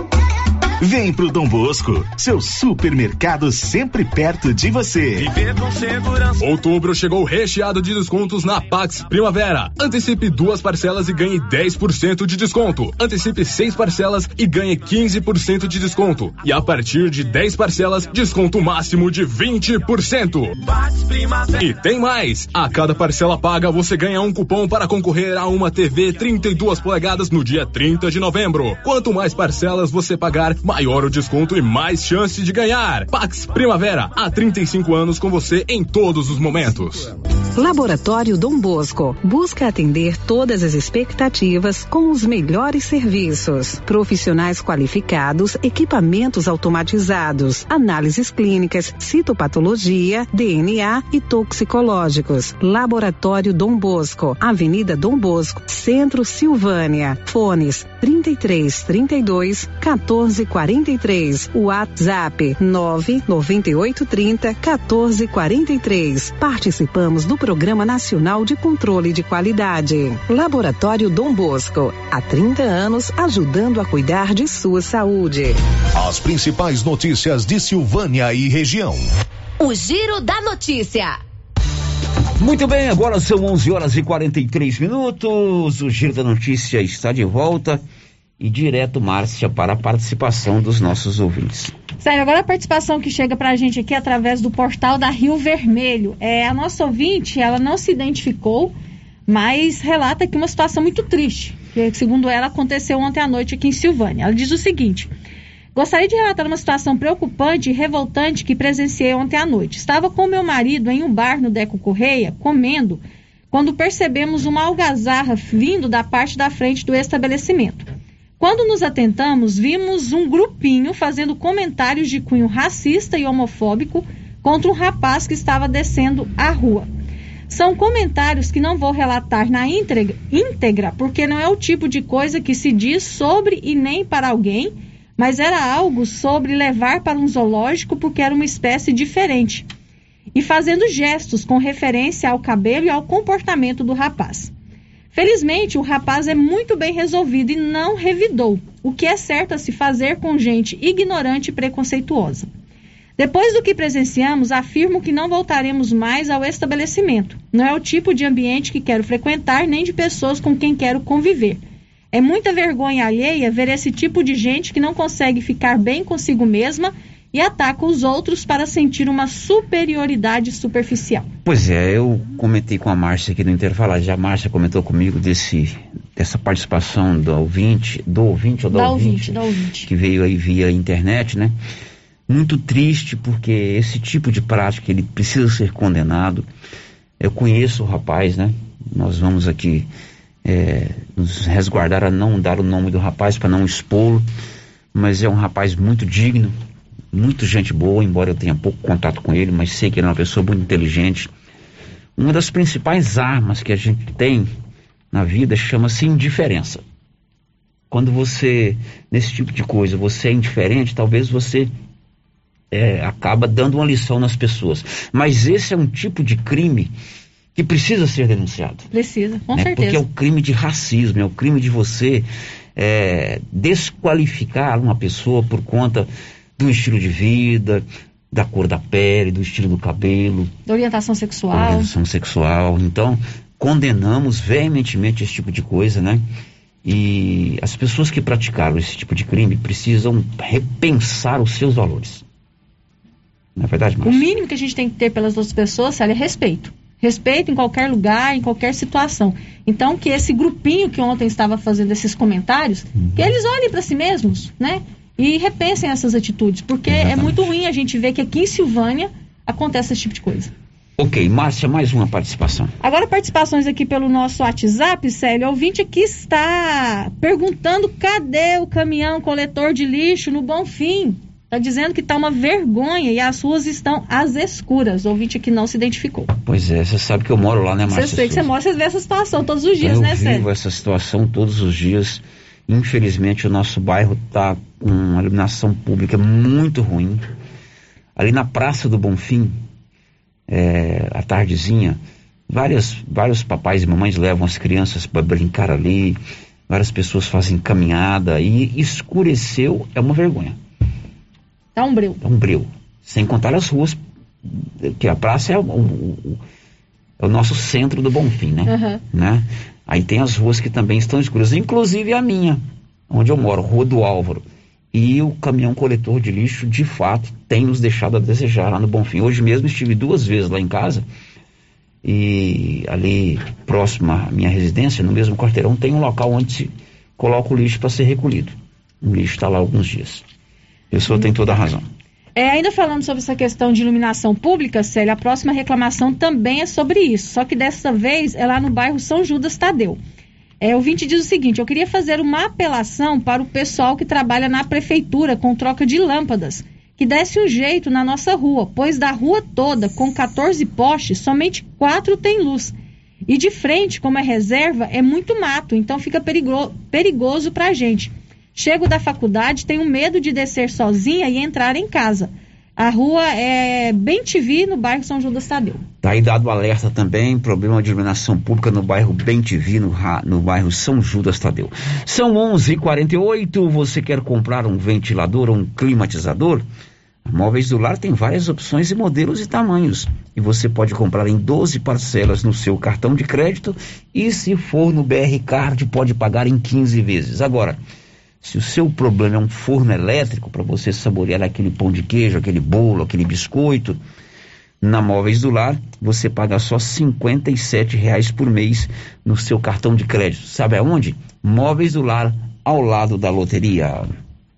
Vem pro Dom Bosco, seu supermercado sempre perto de você. Viver com segurança. Outubro chegou recheado de descontos na Pax Primavera. Antecipe duas parcelas e ganhe 10% de desconto. Antecipe seis parcelas e ganhe 15% de desconto. E a partir de 10 parcelas, desconto máximo de 20%. E tem mais! A cada parcela paga, você ganha um cupom para concorrer a uma TV 32 polegadas no dia 30 de novembro. Quanto mais parcelas você pagar, maior o desconto e mais chance de ganhar. Pax Primavera, há 35 anos com você em todos os momentos. Laboratório Dom Bosco busca atender todas as expectativas com os melhores serviços. Profissionais qualificados, equipamentos automatizados, análises clínicas, citopatologia, DNA e toxicológicos. Laboratório Dom Bosco, Avenida Dom Bosco, Centro Silvânia. Fones 33 32 14 43. WhatsApp 998 30 14 43. Participamos do Programa Nacional de Controle de Qualidade. Laboratório Dom Bosco, há 30 anos ajudando a cuidar de sua saúde. As principais notícias de Silvânia e região. O Giro da Notícia. Muito bem, agora são 11 horas e 43 minutos. O Giro da Notícia está de volta e direto, Márcia, para a participação dos nossos ouvintes. Sério, agora a participação que chega pra gente aqui através do portal da Rio Vermelho. É, a nossa ouvinte, ela não se identificou, mas relata aqui uma situação muito triste, que segundo ela aconteceu ontem à noite aqui em Silvânia. Ela diz o seguinte: Gostaria de relatar uma situação preocupante e revoltante que presenciei ontem à noite. Estava com meu marido em um bar no Deco Correia, comendo, quando percebemos uma algazarra vindo da parte da frente do estabelecimento. Quando nos atentamos, vimos um grupinho fazendo comentários de cunho racista e homofóbico contra um rapaz que estava descendo a rua. São comentários que não vou relatar na íntegra, porque não é o tipo de coisa que se diz sobre e nem para alguém, mas era algo sobre levar para um zoológico porque era uma espécie diferente. E fazendo gestos com referência ao cabelo e ao comportamento do rapaz. Felizmente, o rapaz é muito bem resolvido e não revidou, o que é certo a se fazer com gente ignorante e preconceituosa. Depois do que presenciamos, afirmo que não voltaremos mais ao estabelecimento. Não é o tipo de ambiente que quero frequentar, nem de pessoas com quem quero conviver. É muita vergonha alheia ver esse tipo de gente que não consegue ficar bem consigo mesma e ataca os outros para sentir uma superioridade superficial. Pois é, eu comentei com a Márcia aqui no intervalo, já a Márcia comentou comigo desse, dessa participação do ouvinte, do ouvinte ou da, Da ouvinte, ouvinte, da ouvinte. que veio aí via internet, né? Muito triste porque esse tipo de prática ele precisa ser condenado. Eu conheço o rapaz, né? Nós vamos aqui é, nos resguardar a não dar o nome do rapaz para não expô-lo, mas é um rapaz muito digno, muito gente boa, embora eu tenha pouco contato com ele, mas sei que ele é uma pessoa muito inteligente. Uma das principais armas que a gente tem na vida chama-se indiferença. Quando você, nesse tipo de coisa, você é indiferente, talvez você é, acaba dando uma lição nas pessoas. Mas esse é um tipo de crime que precisa ser denunciado. Precisa, com né? certeza. Porque é o crime de racismo, é o crime de você é, desqualificar uma pessoa por conta do estilo de vida, da cor da pele, do estilo do cabelo, Da orientação sexual. orientação sexual. Então, condenamos veementemente esse tipo de coisa, né? E as pessoas que praticaram esse tipo de crime precisam repensar os seus valores. Não é verdade, O Márcio? mínimo que a gente tem que ter pelas outras pessoas, Célia, é respeito. Respeito em qualquer lugar, em qualquer situação. Então, que esse grupinho que ontem estava fazendo esses comentários, Uhum. que eles olhem para si mesmos, né? E repensem essas atitudes. Porque é muito ruim a gente ver que aqui em Silvânia acontece esse tipo de coisa. Ok, Márcia, mais uma participação. Agora, participações aqui pelo nosso WhatsApp, Célio. O ouvinte aqui está perguntando cadê o caminhão coletor de lixo no Bonfim. Está dizendo que está uma vergonha e as ruas estão às escuras. O ouvinte aqui não se identificou. Pois é, você sabe que eu moro lá, né, Você Márcia? sei que você mostra, você vê essa situação todos os dias, eu né, vivo Célio? essa situação todos os dias. Infelizmente, o nosso bairro está uma iluminação pública muito ruim. Ali na Praça do Bonfim, é, à tardezinha, várias, vários papais e mamães levam as crianças para brincar ali, várias pessoas fazem caminhada e escureceu, é uma vergonha. Tá um breu. É um breu. Sem contar as ruas, que a praça é o, o- é o nosso centro do Bonfim, né? Aham. né? Aí tem as ruas que também estão escuras, inclusive a minha, onde eu moro, Rua do Álvaro. E o caminhão coletor de lixo, de fato, tem nos deixado a desejar lá no Bonfim. Hoje mesmo estive duas vezes lá em casa e ali próximo à minha residência, no mesmo quarteirão, tem um local onde se coloca o lixo para ser recolhido. O lixo está lá alguns dias. A pessoa tem toda a razão. É, ainda falando sobre essa questão de iluminação pública, Célia, a próxima reclamação também é sobre isso. Só que dessa vez é lá no bairro São Judas Tadeu. É, o ouvinte diz o seguinte: eu queria fazer uma apelação para o pessoal que trabalha na prefeitura com troca de lâmpadas, que desse um jeito na nossa rua, pois da rua toda, com 14 postes, somente quatro tem luz. E de frente, como é reserva, é muito mato, então fica perigo perigoso para a gente. Chego da faculdade, tenho medo de descer sozinha e entrar em casa. A rua é bem no bairro São Judas Tadeu. Tá aí dado alerta também, problema de iluminação pública no bairro Bem no, no bairro São Judas Tadeu. São 11h48, você quer comprar um ventilador ou um climatizador? Móveis do Lar tem várias opções e modelos e tamanhos. E você pode comprar em 12 parcelas no seu cartão de crédito e se for no BR Card pode pagar em 15 vezes. Agora, se o seu problema é um forno elétrico para você saborear aquele pão de queijo, aquele bolo, aquele biscoito, na Móveis do Lar você paga só 57 reais por mês no seu cartão de crédito. Sabe aonde? Móveis do Lar, ao lado da loteria.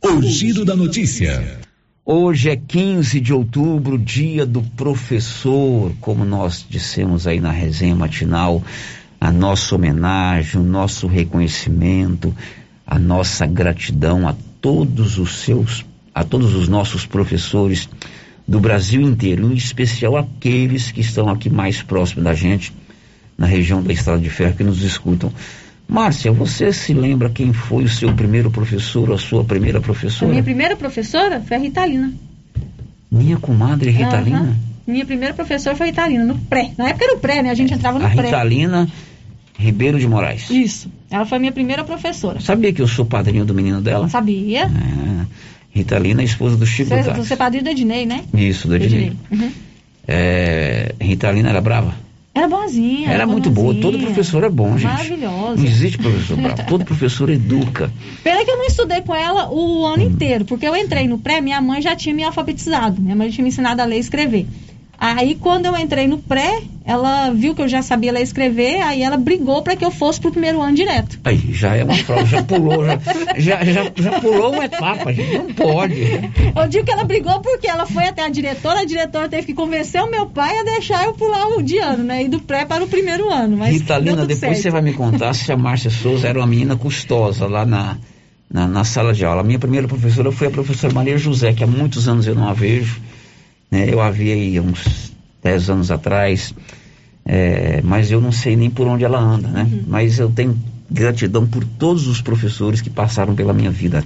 O giro da notícia. Hoje é 15 de outubro, dia do professor, como nós dissemos aí na resenha matinal, a nossa homenagem, o nosso reconhecimento, a nossa gratidão a todos os seus, a todos os nossos professores do Brasil inteiro, em especial aqueles que estão aqui mais próximo da gente, na região da Estrada de Ferro, que nos escutam. Márcia, você se lembra quem foi o seu primeiro professor ou a sua primeira A professora? minha primeira professora foi a Ritalina. Minha comadre Ritalina? Aham. Minha primeira professora foi a Ritalina, no pré. Na época era o pré, né? A gente entrava no A pré. Ritalina, Ribeiro de Moraes. Isso. Ela foi minha primeira professora. Sabia que eu sou padrinho do menino dela? Sabia. É, Ritalina, esposa do Chico Você, Tassi. você é padrinho da Ednei, né? Isso, do Ednei. Uhum. É, Ritalina era brava? Era boazinha. Era muito boa. Todo professor é bom, gente. Maravilhosa. Não existe professor bravo. Todo professor educa. Pena que eu não estudei com ela o ano inteiro, porque eu entrei no pré, minha mãe já tinha me alfabetizado. Minha mãe tinha me ensinado a ler e escrever. Aí, quando eu entrei no pré, ela viu que eu já sabia ler e escrever, aí ela brigou para que eu fosse pro primeiro ano direto. Aí, já é uma prova, já pulou, já, já, já, já pulou uma etapa, gente. Não pode. Eu digo que ela brigou porque ela foi até a diretora, a diretora teve que convencer o meu pai a deixar eu pular o de ano, né? E do pré para o primeiro ano. Mas Ritalina, tudo depois certo. você vai me contar se a Márcia Souza era uma menina custosa lá na, na, na sala de aula. A minha primeira professora foi a professora Maria José, que há muitos anos eu não a vejo. Né? Eu a vi aí uns 10 anos atrás, é, mas eu não sei nem por onde ela anda, né? Mas eu tenho gratidão por todos os professores que passaram pela minha vida,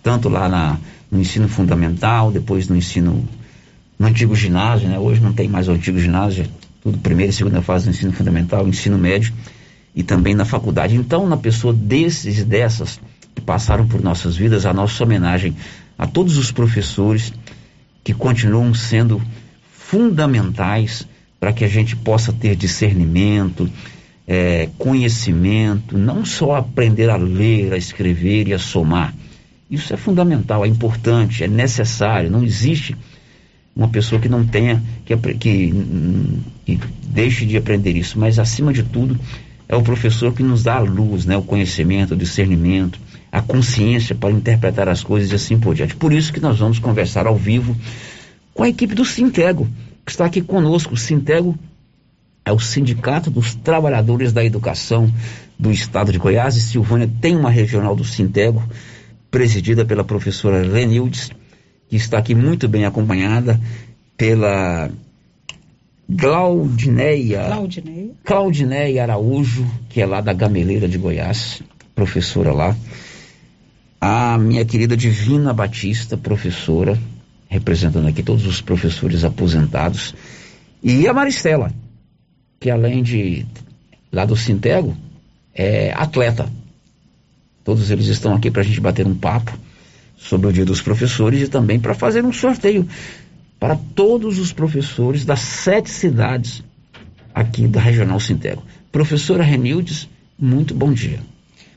tanto lá na, no ensino fundamental, depois no ensino no antigo ginásio, né? Hoje não tem mais o antigo ginásio, é tudo primeira e segunda fase do ensino fundamental, ensino médio e também na faculdade. Então, na pessoa desses e dessas que passaram por nossas vidas, a nossa homenagem a todos os professores que continuam sendo fundamentais para que a gente possa ter discernimento, eh, conhecimento, não só aprender a ler, a escrever e a somar. Isso é fundamental, é importante, é necessário. Não existe uma pessoa que não tenha, que, que, que deixe de aprender isso. Mas, acima de tudo, é o professor que nos dá a luz, né? o conhecimento, o discernimento, a consciência para interpretar as coisas e assim por diante. Por isso que nós vamos conversar ao vivo com a equipe do Sintego, que está aqui conosco. O Sintego é o Sindicato dos Trabalhadores da Educação do Estado de Goiás e Silvânia tem uma regional do Sintego, presidida pela professora Lenildes, que está aqui muito bem acompanhada pela Glaudineia, Claudinei. Claudineia Araújo, que é lá da Gameleira de Goiás, professora lá. A minha querida Divina Batista, professora, representando aqui todos os professores aposentados. E a Maristela, que além de lá do Sintego, é atleta. Todos eles estão aqui para a gente bater um papo sobre o Dia dos Professores e também para fazer um sorteio para todos os professores das sete cidades aqui da Regional Sintego. Professora Renildes, muito bom dia.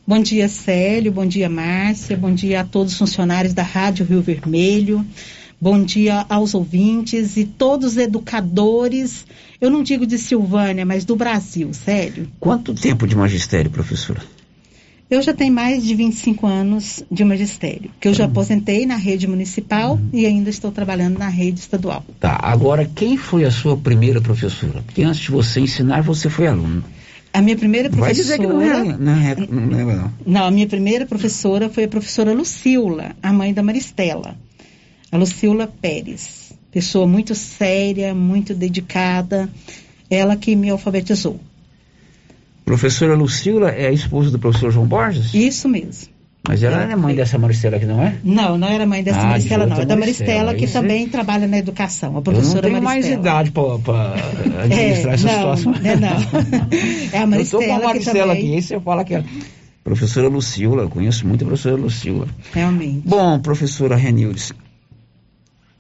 Bom dia, Célio. Bom dia, Márcia. Bom dia a todos os funcionários da Rádio Rio Vermelho. Bom dia aos ouvintes e todos os educadores, eu não digo de Silvânia, mas do Brasil, Célio. Quanto tempo de magistério, professora? Eu já tenho mais de 25 anos de magistério, que eu já aposentei na rede municipal e ainda estou trabalhando na rede estadual. Tá, agora quem foi a sua primeira professora? Porque antes de você ensinar, você foi aluno. A minha primeira Vai professora. dizer que não é, não, é, não lembra não. Não, a minha primeira professora foi a professora Lucila, a mãe da Maristela. A Lucila Pérez. Pessoa muito séria, muito dedicada. Ela que me alfabetizou. Professora Lucila é a esposa do professor João Borges? Isso mesmo. Mas ela é mãe dessa Maristela aqui, não é? Não, não era mãe dessa Ah, Maristela, não. É da Maristela, Maristela, que isso é- também trabalha na educação. A Eu não professora tenho mais Maristela. idade para administrar É, essa não, situação. né, não. É a Eu Maristela tô com a Maristela também- aqui, aí você fala que é professora Lucila, eu conheço muito a professora Lucila. Realmente. Bom, professora Renildes,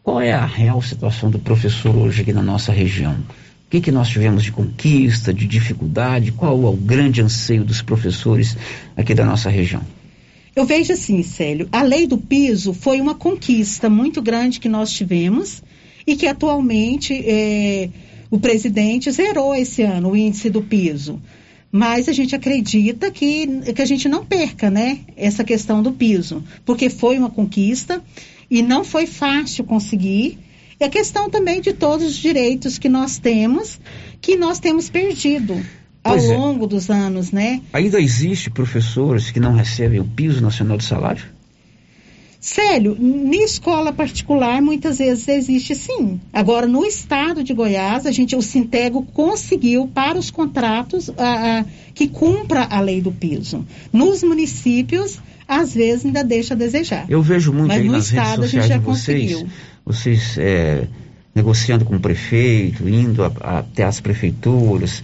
qual é a real situação do professor hoje aqui na nossa região? O que, que nós tivemos de conquista, de dificuldade? Qual é o grande anseio dos professores aqui da nossa região? Eu vejo assim, Célio, a lei do piso foi uma conquista muito grande que nós tivemos e que atualmente eh, o presidente zerou esse ano o índice do piso. Mas a gente acredita que, que a gente não perca, né, essa questão do piso, porque foi uma conquista e não foi fácil conseguir. E a questão também de todos os direitos que nós temos, que nós temos perdido ao Pois é. longo dos anos, né? Ainda existe professores que não recebem o piso nacional de salário? Célio, na escola particular muitas vezes existe sim. Agora, no estado de Goiás, a gente, o Sintego conseguiu para os contratos ah, ah, que cumpra a lei do piso. Nos municípios, às vezes ainda deixa a desejar. Eu vejo muito Mas aí no nas redes estado a gente sociais já de vocês, conseguiu. vocês é, negociando com o prefeito, indo a- a- até as prefeituras,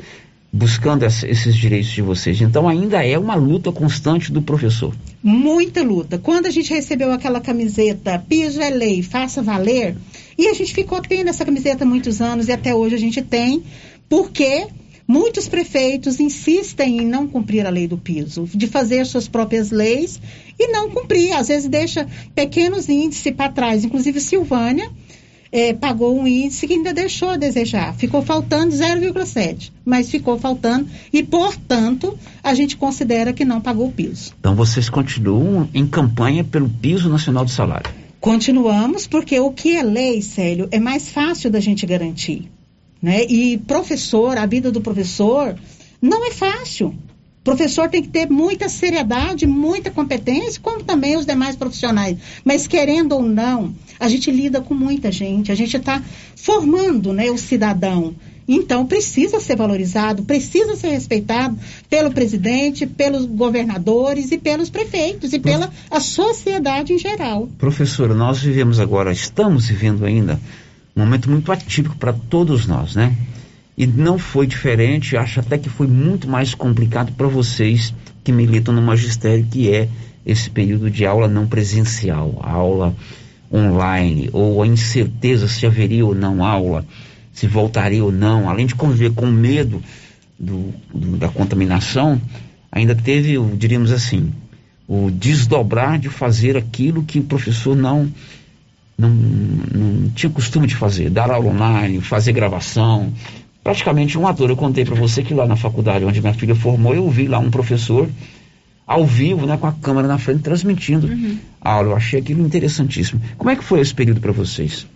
buscando esses direitos de vocês. Então ainda é uma luta constante do professor. Muita luta. Quando a gente recebeu aquela camiseta Piso é Lei, Faça Valer, e a gente ficou tendo essa camiseta há muitos anos e até hoje a gente tem, porque muitos prefeitos insistem em não cumprir a lei do piso, de fazer suas próprias leis e não cumprir. Às vezes deixa pequenos índices para trás, inclusive Silvânia é, pagou um índice que ainda deixou a desejar. Ficou faltando 0,7, mas ficou faltando e, portanto, a gente considera que não pagou o piso. Então vocês continuam em campanha pelo piso nacional de salário? Continuamos, porque o que é lei, Célio, é mais fácil da gente garantir. Né? E professor, a vida do professor não é fácil. O professor tem que ter muita seriedade, muita competência, como também os demais profissionais. Mas querendo ou não, a gente lida com muita gente, a gente está formando né, o cidadão. Então, precisa ser valorizado, precisa ser respeitado pelo presidente, pelos governadores e pelos prefeitos e pela a sociedade em geral. Professora, nós vivemos agora, estamos vivendo ainda, um momento muito atípico para todos nós, né? E não foi diferente, acho até que foi muito mais complicado para vocês que militam no magistério, que é esse período de aula não presencial, aula online, ou a incerteza se haveria ou não aula, se voltaria ou não, além de conviver com medo do, do, da contaminação, ainda teve, diríamos assim, o desdobrar de fazer aquilo que o professor não, não, não tinha costume de fazer, dar aula online, fazer gravação, praticamente um ator. Eu contei para você que lá na faculdade onde minha filha formou, eu vi lá um professor ao vivo, né, com a câmera na frente, transmitindo uhum. a aula. Eu achei aquilo interessantíssimo. Como é que foi esse período para vocês?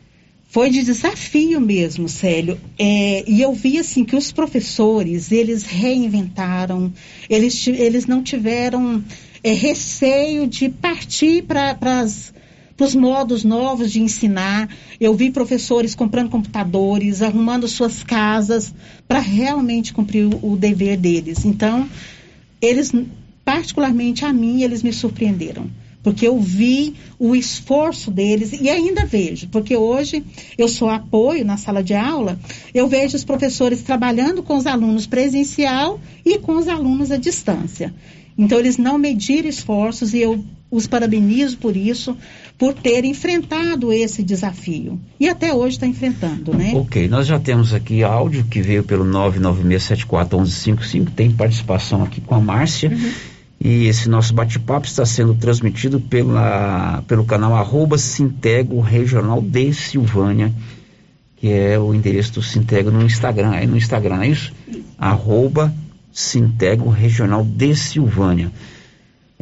Foi de desafio mesmo, Célio. É, e eu vi assim que os professores, eles reinventaram, eles, eles não tiveram é, receio de partir para as para os modos novos de ensinar. Eu vi professores comprando computadores, arrumando suas casas para realmente cumprir o, o dever deles. Então, eles, particularmente a mim, eles me surpreenderam porque eu vi o esforço deles e ainda vejo, porque hoje eu sou apoio na sala de aula, eu vejo os professores trabalhando com os alunos presencial e com os alunos à distância. Então eles não mediram esforços e eu os parabenizo por isso, por ter enfrentado esse desafio. E até hoje está enfrentando, né? Ok, nós já temos aqui áudio que veio pelo 996741155, tem participação aqui com a Márcia. Uhum. E esse nosso bate-papo está sendo transmitido pela, pelo canal arroba Sintego Regional de Silvânia, que é o endereço do Sintego no Instagram. É no Instagram, é isso? Arroba Sintego Regional de Silvânia.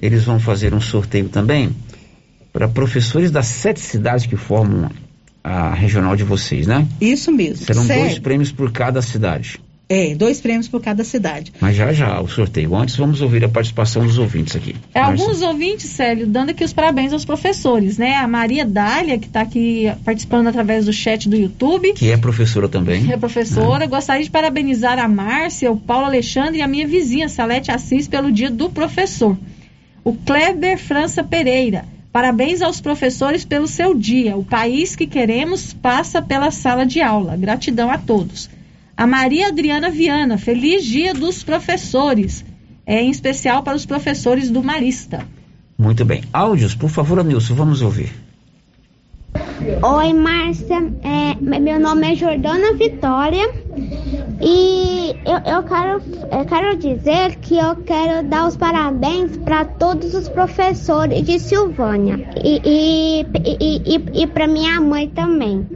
Eles vão fazer um sorteio também para professores das sete cidades que formam a regional de vocês, né? Isso mesmo. Serão certo. dois prêmios por cada cidade. É, dois prêmios por cada cidade. Mas já já o sorteio. Antes vamos ouvir a participação dos ouvintes aqui. É, alguns ouvintes, Célio, dando aqui os parabéns aos professores, né? A Maria Dália, que está aqui participando através do chat do YouTube. Que é professora também. É professora. É. Gostaria de parabenizar a Márcia, o Paulo Alexandre e a minha vizinha, Salete Assis, pelo dia do professor. O Kleber França Pereira. Parabéns aos professores pelo seu dia. O país que queremos passa pela sala de aula. Gratidão a todos. A Maria Adriana Viana, feliz dia dos professores. É em especial para os professores do Marista. Muito bem. Áudios, por favor, Anilson, vamos ouvir. Oi, Márcia. É, meu nome é Jordana Vitória e eu, eu, quero, eu quero dizer que eu quero dar os parabéns para todos os professores de Silvânia e, e, e, e, e para minha mãe também.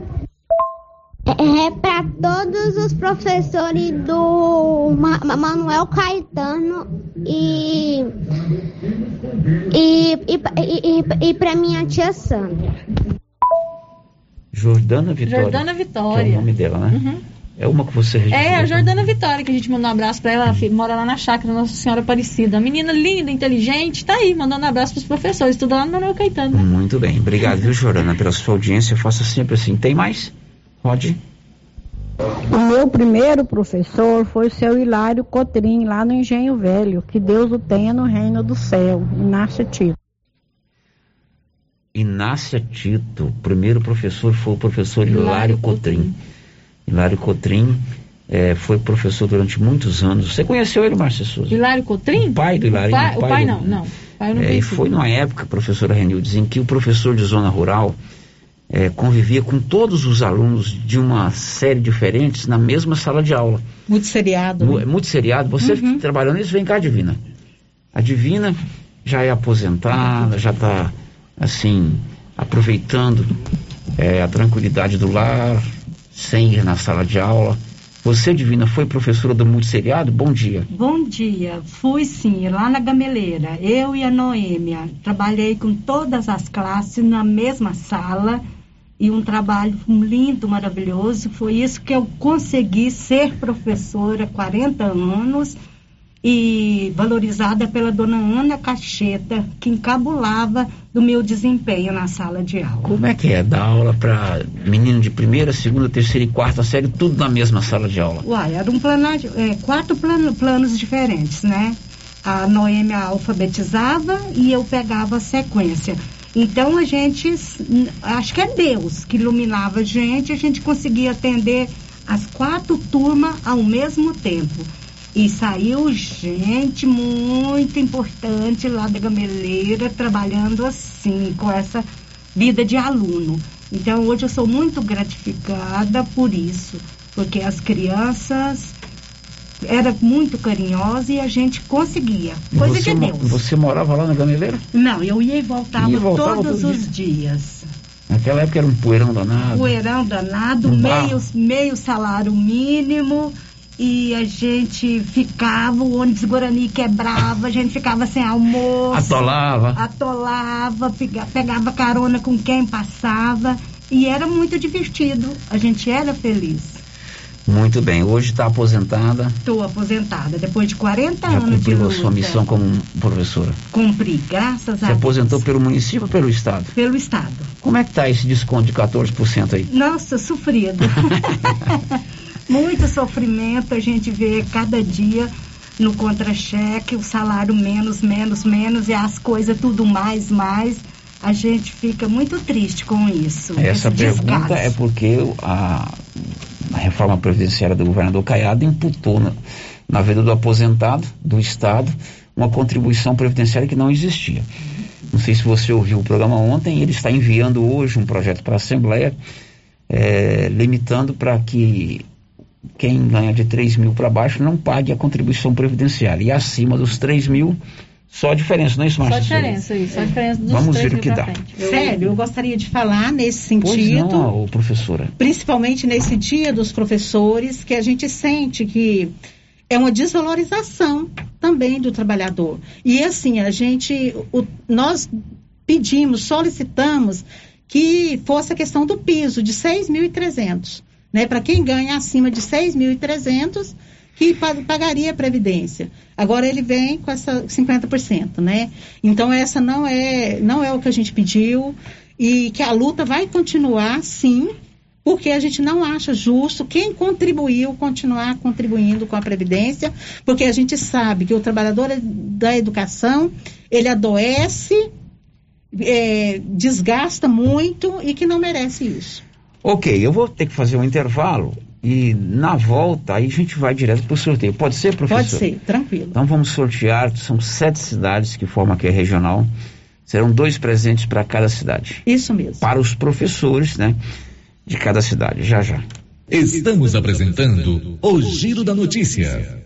É, é para todos os professores do Ma Manuel Caetano e e, e, e, e para minha tia Sandra. Jordana Vitória. Jordana Vitória. Que é o nome dela, né? Uhum. É uma que você registrou. É, a Jordana Vitória, que a gente mandou um abraço para ela. Ela mora lá na chácara Nossa Senhora Aparecida. menina linda, inteligente, tá aí, mandando um abraço pros professores. Tudo lá no Manuel Caetano. Né? Muito bem. Obrigado, viu, Jordana, pela sua audiência. Faça sempre assim. Tem mais? Pode. O meu primeiro professor foi o seu Hilário Cotrim, lá no Engenho Velho. Que Deus o tenha no reino do céu. Inácia Tito. Inácia Tito. O primeiro professor foi o professor Hilário, Hilário Cotrim. Hilário Cotrim é, foi professor durante muitos anos. Você conheceu ele, Márcia Souza? Hilário Cotrim? O pai do Hilário. O pai, o pai, o pai do... não, não. Pai não é, e foi numa época, professora Renildes, em que o professor de zona rural é, convivia com todos os alunos de uma série diferentes na mesma sala de aula. Muito seriado. Né? Muito seriado. Você uhum. trabalhando nisso, vem cá, Divina. A Divina já é aposentada, já está, assim, aproveitando é, a tranquilidade do lar, sem ir na sala de aula. Você, Divina, foi professora do Multisseriado? Bom dia. Bom dia. Fui sim, lá na Gameleira. Eu e a Noêmia. Trabalhei com todas as classes na mesma sala e um trabalho lindo, maravilhoso. Foi isso que eu consegui ser professora há 40 anos e valorizada pela dona Ana Cacheta, que encabulava do meu desempenho na sala de aula. Como é que é dar aula para menino de primeira, segunda, terceira e quarta série, tudo na mesma sala de aula? Uai, era um plano, é, quatro plano, planos diferentes, né? A Noêmia alfabetizava e eu pegava a sequência. Então a gente, acho que é Deus que iluminava a gente, a gente conseguia atender as quatro turmas ao mesmo tempo. E saiu gente muito importante lá da Gameleira trabalhando assim, com essa vida de aluno. Então hoje eu sou muito gratificada por isso, porque as crianças era muito carinhosa e a gente conseguia. Coisa você, de Deus. Você morava lá na Gameleira? Não, eu ia e voltava, ia e voltava todos os dias. Naquela época era um poeirão danado. Poeirão danado, um meio, meio salário mínimo e a gente ficava, o ônibus Guarani quebrava, a gente ficava sem almoço. Atolava. Atolava, pegava carona com quem passava e era muito divertido, a gente era feliz. Muito bem. Hoje está aposentada? Estou aposentada, depois de 40 Já anos de luta. cumpriu a sua missão como professora? Cumpri, graças a Deus. Você aposentou pelo município ou pelo Estado? Pelo Estado. Como é que está esse desconto de 14% aí? Nossa, sofrido. Muito sofrimento a gente vê cada dia no contra-cheque, o salário menos, menos, menos e as coisas tudo mais, mais a gente fica muito triste com isso. Essa pergunta descaso. é porque a, a, reforma previdenciária do governador Caiado imputou na, na vida do aposentado, do Estado, uma contribuição previdenciária que não existia. Não sei se você ouviu o programa ontem, ele está enviando hoje um projeto para a Assembleia, é, limitando para que quem ganha de 3 mil para baixo não pague a contribuição previdenciária. E acima dos 3 mil, só a diferença, não é isso, Márcia? Só a diferença, isso. Só a diferença dos Vamos ver o que dá. Sério, eu gostaria de falar nesse sentido. Pois não, professora. Principalmente nesse dia dos professores, que a gente sente que é uma desvalorização também do trabalhador. E assim, a gente, o, nós pedimos, solicitamos que fosse a questão do piso de 6.300, né? Para quem ganha acima de 6.300, que pagaria a previdência. Agora ele vem com essa 50%, né? Então essa não é não é o que a gente pediu e que a luta vai continuar, sim, porque a gente não acha justo quem contribuiu continuar contribuindo com a previdência, porque a gente sabe que o trabalhador da educação ele adoece, é, desgasta muito e que não merece isso. Ok, eu vou ter que fazer um intervalo. E na volta, aí a gente vai direto para o sorteio. Pode ser, professor? Pode ser, tranquilo. Então vamos sortear, são sete cidades que formam aqui a regional. Serão dois presentes para cada cidade. Isso mesmo. Para os professores, né? De cada cidade, já já. Estamos apresentando o Giro da Notícia.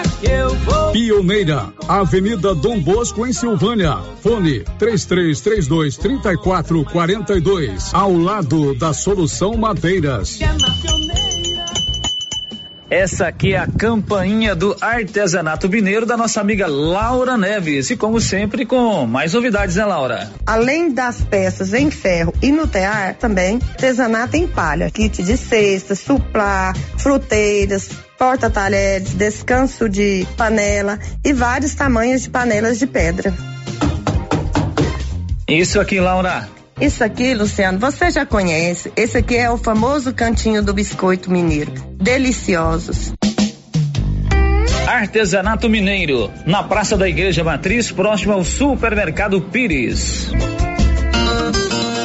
Pioneira, Avenida Dom Bosco, em Silvânia. Fone 3332 3442. Ao lado da Solução Madeiras. É. Essa aqui é a campainha do artesanato mineiro da nossa amiga Laura Neves. E como sempre, com mais novidades, né, Laura? Além das peças em ferro e no tear, também artesanato em palha. Kit de cestas, suplá, fruteiras, porta-talheres, descanso de panela e vários tamanhos de panelas de pedra. Isso aqui, Laura. Isso aqui, Luciano, você já conhece. Esse aqui é o famoso cantinho do biscoito mineiro. Deliciosos. Artesanato Mineiro, na Praça da Igreja Matriz, próximo ao Supermercado Pires.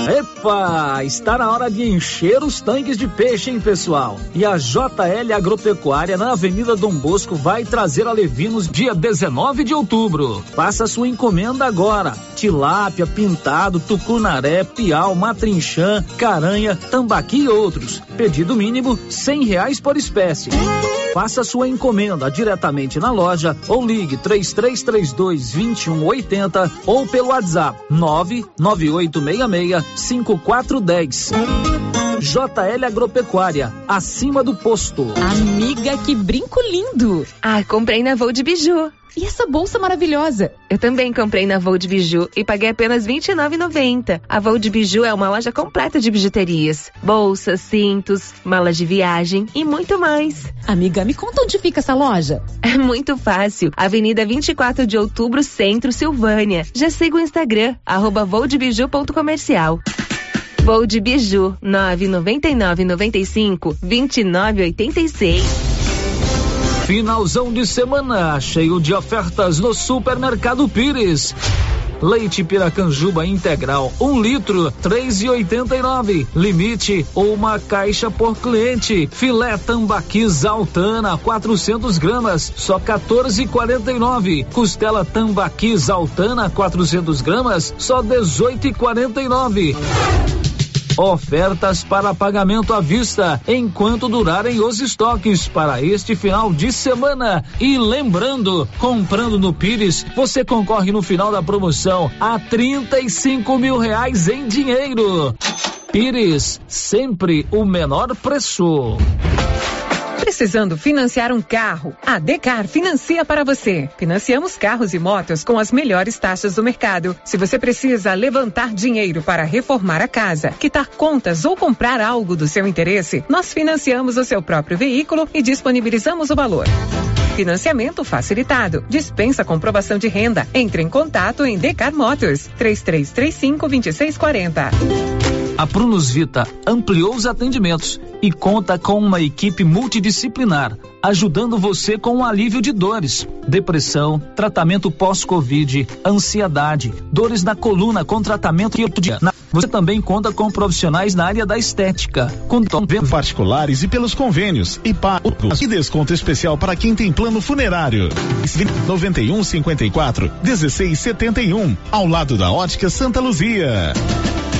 Epa, está na hora de encher os tanques de peixe, hein, pessoal? E a JL Agropecuária na Avenida Dom Bosco vai trazer a Levinos dia 19 de outubro. Faça sua encomenda agora. Tilápia, pintado, tucunaré, piau, matrinchã, caranha, tambaqui e outros. Pedido mínimo cem reais por espécie. Faça sua encomenda diretamente na loja ou ligue 3332 2180 ou pelo WhatsApp 99866 5410. JL Agropecuária, acima do posto. Amiga, que brinco lindo! Ah, comprei na Voo de Biju. E essa bolsa maravilhosa? Eu também comprei na Voo de Biju e paguei apenas R$ 29,90. A Voo de Biju é uma loja completa de bijuterias, bolsas, cintos, malas de viagem e muito mais. Amiga, me conta onde fica essa loja? É muito fácil. Avenida 24 de Outubro, Centro, Silvânia. Já siga o Instagram, arroba. Voo de Biju, 999 95 2986. Finalzão de semana, cheio de ofertas no Supermercado Pires. Leite Piracanjuba integral, um litro, três e oitenta e nove. Limite uma caixa por cliente. Filé tambaqui Zaltana, 400 gramas, só 14,49. Costela tambaqui Zaltana, 400 gramas, só 18,49. Ofertas para pagamento à vista enquanto durarem os estoques para este final de semana. E lembrando, comprando no Pires, você concorre no final da promoção a 35 mil reais em dinheiro. Pires, sempre o menor preço. Precisando financiar um carro? A Decar financia para você. Financiamos carros e motos com as melhores taxas do mercado. Se você precisa levantar dinheiro para reformar a casa, quitar contas ou comprar algo do seu interesse, nós financiamos o seu próprio veículo e disponibilizamos o valor. Financiamento facilitado. Dispensa comprovação de renda. Entre em contato em Decar Motors 3335 2640. A Prunus Vita ampliou os atendimentos e conta com uma equipe multidisciplinar, ajudando você com o alívio de dores, depressão, tratamento pós-Covid, ansiedade, dores na coluna com tratamento dia. Você também conta com profissionais na área da estética, com particulares e pelos convênios e pagos e desconto especial para quem tem plano funerário. 91 54 16 71 ao lado da Ótica Santa Luzia.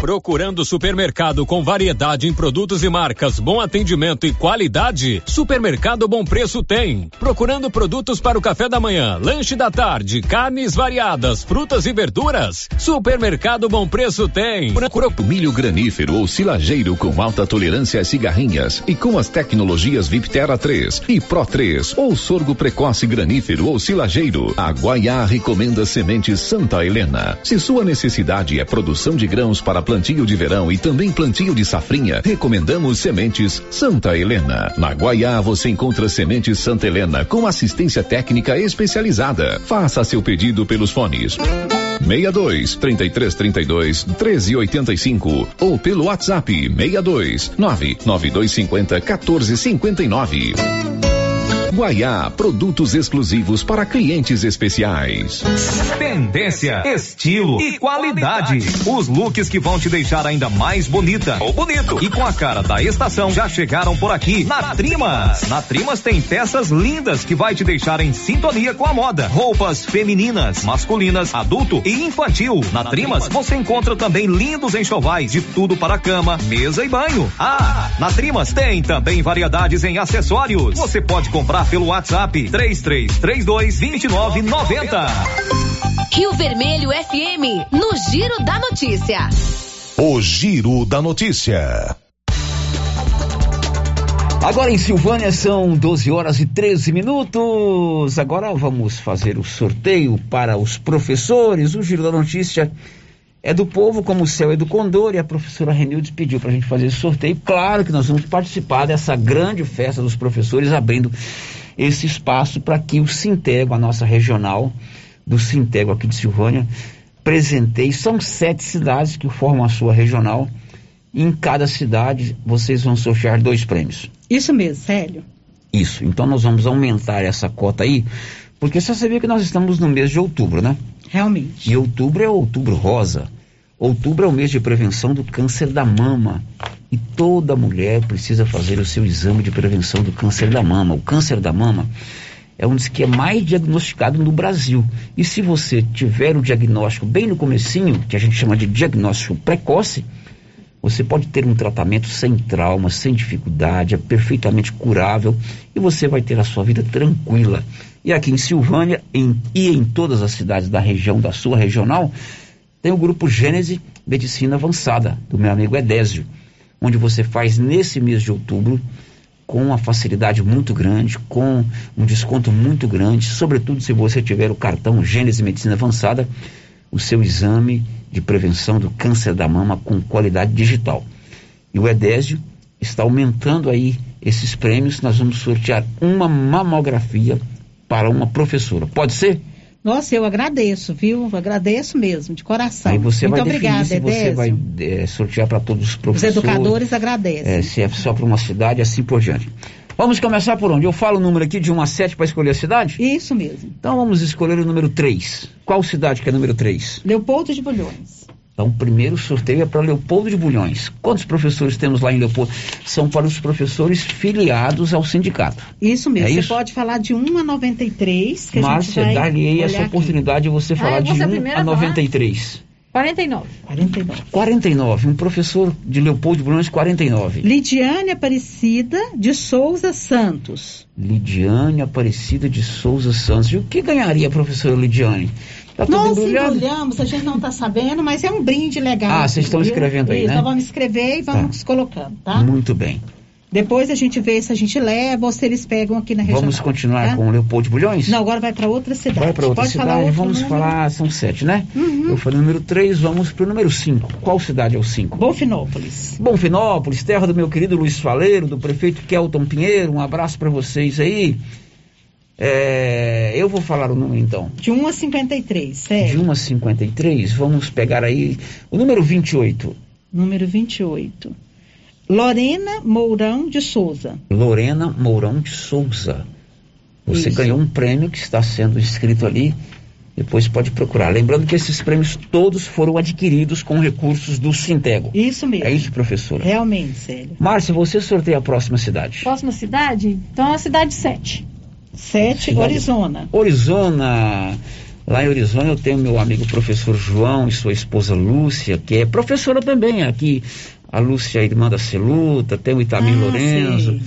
Procurando supermercado com variedade em produtos e marcas, bom atendimento e qualidade? Supermercado Bom Preço tem. Procurando produtos para o café da manhã, lanche da tarde, carnes variadas, frutas e verduras? Supermercado Bom Preço tem. Procura milho granífero ou silageiro com alta tolerância às cigarrinhas e com as tecnologias Viptera 3 e Pro 3 ou sorgo precoce granífero ou silageiro. A Guaiá recomenda sementes Santa Helena. Se sua necessidade é produção de grãos para plantio de verão e também plantio de safrinha, recomendamos sementes Santa Helena. Na Guaiá você encontra sementes Santa Helena com assistência técnica especializada. Faça seu pedido pelos fones. 62 33 32 13 85 ou pelo WhatsApp 62 99250 14 59. Guaiá, produtos exclusivos para clientes especiais. Tendência, estilo e qualidade. Os looks que vão te deixar ainda mais bonita ou bonito e com a cara da estação já chegaram por aqui na Trimas. Na Trimas tem peças lindas que vai te deixar em sintonia com a moda. Roupas femininas, masculinas, adulto e infantil. Na Trimas você encontra também lindos enxovais de tudo para cama, mesa e banho. Ah, na Trimas tem também variedades em acessórios. Você pode comprar pelo WhatsApp 3332 2990. Rio Vermelho FM, no Giro da Notícia. O Giro da Notícia. Agora em Silvânia são 12 horas e 13 minutos. Agora vamos fazer o sorteio para os professores. O Giro da Notícia é do povo, como o céu é do condor, e a professora Renildes pediu para a gente fazer esse sorteio. Claro que nós vamos participar dessa grande festa dos professores, abrindo esse espaço para que o Sintego, a nossa regional do Sintego aqui de Silvânia, presenteie. São sete cidades que formam a sua regional. Em cada cidade vocês vão sortear dois prêmios. Isso mesmo, Célio. Isso. Então nós vamos aumentar essa cota aí, porque você sabia que nós estamos no mês de outubro, né? Realmente. E outubro é outubro rosa. Outubro é o mês de prevenção do câncer da mama. E toda mulher precisa fazer o seu exame de prevenção do câncer da mama. O câncer da mama é um dos que é mais diagnosticado no Brasil. E se você tiver o diagnóstico bem no comecinho, que a gente chama de diagnóstico precoce, você pode ter um tratamento sem trauma, sem dificuldade, é perfeitamente curável e você vai ter a sua vida tranquila. E aqui em Silvânia em, e em todas as cidades da região, da sua regional, tem o grupo Gênese Medicina Avançada, do meu amigo Edésio, onde você faz nesse mês de outubro com uma facilidade muito grande, com um desconto muito grande, sobretudo se você tiver o cartão Gênese Medicina Avançada, o seu exame de prevenção do câncer da mama com qualidade digital. E o Edésio está aumentando aí esses prêmios. Nós vamos sortear uma mamografia para uma professora. Pode ser? Nossa, eu agradeço, viu? Agradeço mesmo, de coração. Aí você Muito vai obrigada, se você vai é, sortear para todos os Os professores. educadores agradecem. é, se é só para uma cidade, assim por diante. Vamos começar por onde? Eu falo o número aqui de 1 a 7 para escolher a cidade? Isso mesmo. Então vamos escolher o número 3. Qual cidade que é número 3? Leopoldo de Bulhões. Então, o primeiro sorteio é para Leopoldo de Bulhões. Quantos professores temos lá em Leopoldo? São para os professores filiados ao sindicato. Isso mesmo. É você isso? pode falar de 1 a 93, que a gente Márcia, vai dar-lhe essa aqui. oportunidade de você falar eu de vou ser a 1 primeira a a falar? 93. 49. 49. 49. Um professor de Leopoldo de Bulhões, 49. Lidiane Aparecida de Souza Santos. Lidiane Aparecida de Souza Santos. E o que ganharia a professora Lidiane? Tá Nós embrulhado? embrulhamos, a gente não está sabendo, mas é um brinde legal. Ah, vocês estão escrevendo aí, Isso, né? Nós vamos escrever e vamos colocando, tá? Muito bem. Depois a gente vê se a gente leva ou se eles pegam aqui na região. Vamos continuar com o Leopoldo de Bulhões? Não, agora vai para outra cidade. Vai para outra Pode cidade, vamos número? falar, são sete, né? Uhum. Eu falei número três, vamos para o número cinco. Qual cidade é o cinco? Bonfinópolis. Bonfinópolis, terra do meu querido Luiz Faleiro, do prefeito Kelton Pinheiro, um abraço para vocês aí. É, eu vou falar o número então. De 1 a 53, De sério. 1 a 53, vamos pegar aí o número 28. Número 28. Lorena Mourão de Souza. Lorena Mourão de Souza. Você Isso. ganhou um prêmio que está sendo escrito ali. Depois pode procurar. Lembrando que esses prêmios todos foram adquiridos com recursos do Sintego. Isso mesmo. É isso, professora? Realmente, sério. Márcia, você sorteia a próxima cidade. Próxima cidade? Então é a cidade 7. 7, Cidade- Orizona. Orizona. Lá em Orizona eu tenho meu amigo professor João e sua esposa Lúcia, que é professora também aqui. A Lúcia, irmã da Celuta, tem o Itamir Ah, Lorenzo, sei.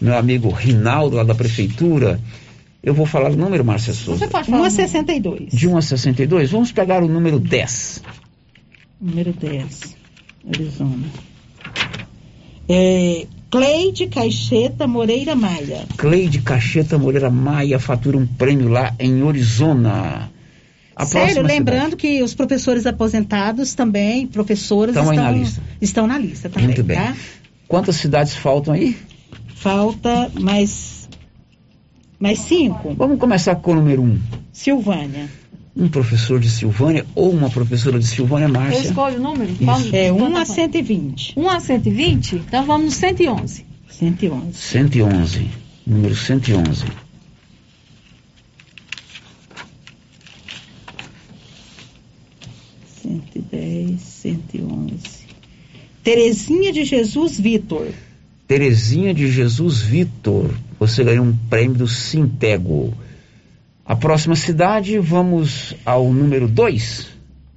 meu amigo Rinaldo lá da prefeitura. Eu vou falar o número, Márcia Souza. Você pode 1 falar. a 62. De 1 a 62, vamos pegar o número 10. Número 10, Arizona. É, Cleide Caixeta Moreira Maia. Cleide Cacheta Moreira Maia fatura um prêmio lá em Orizona. A Sério, lembrando que os professores aposentados também, professoras, Estão estão, aí na lista. estão na lista também, Muito bem. tá? cidade. Quantas cidades faltam aí? Falta mais, mais cinco. Vamos começar com o número 1. Silvânia. Um professor de Silvânia ou uma professora de Silvânia, Eu Márcia. escolho o número? Isso. É 1 Quanto a foi? 120. 1 a 120? Então vamos no 111. 111. 111. Número 111. Cento e dez, cento e onze. Terezinha de Jesus Vitor. Terezinha de Jesus Vitor, você ganhou um prêmio do Sintego. A próxima cidade, vamos ao número 2.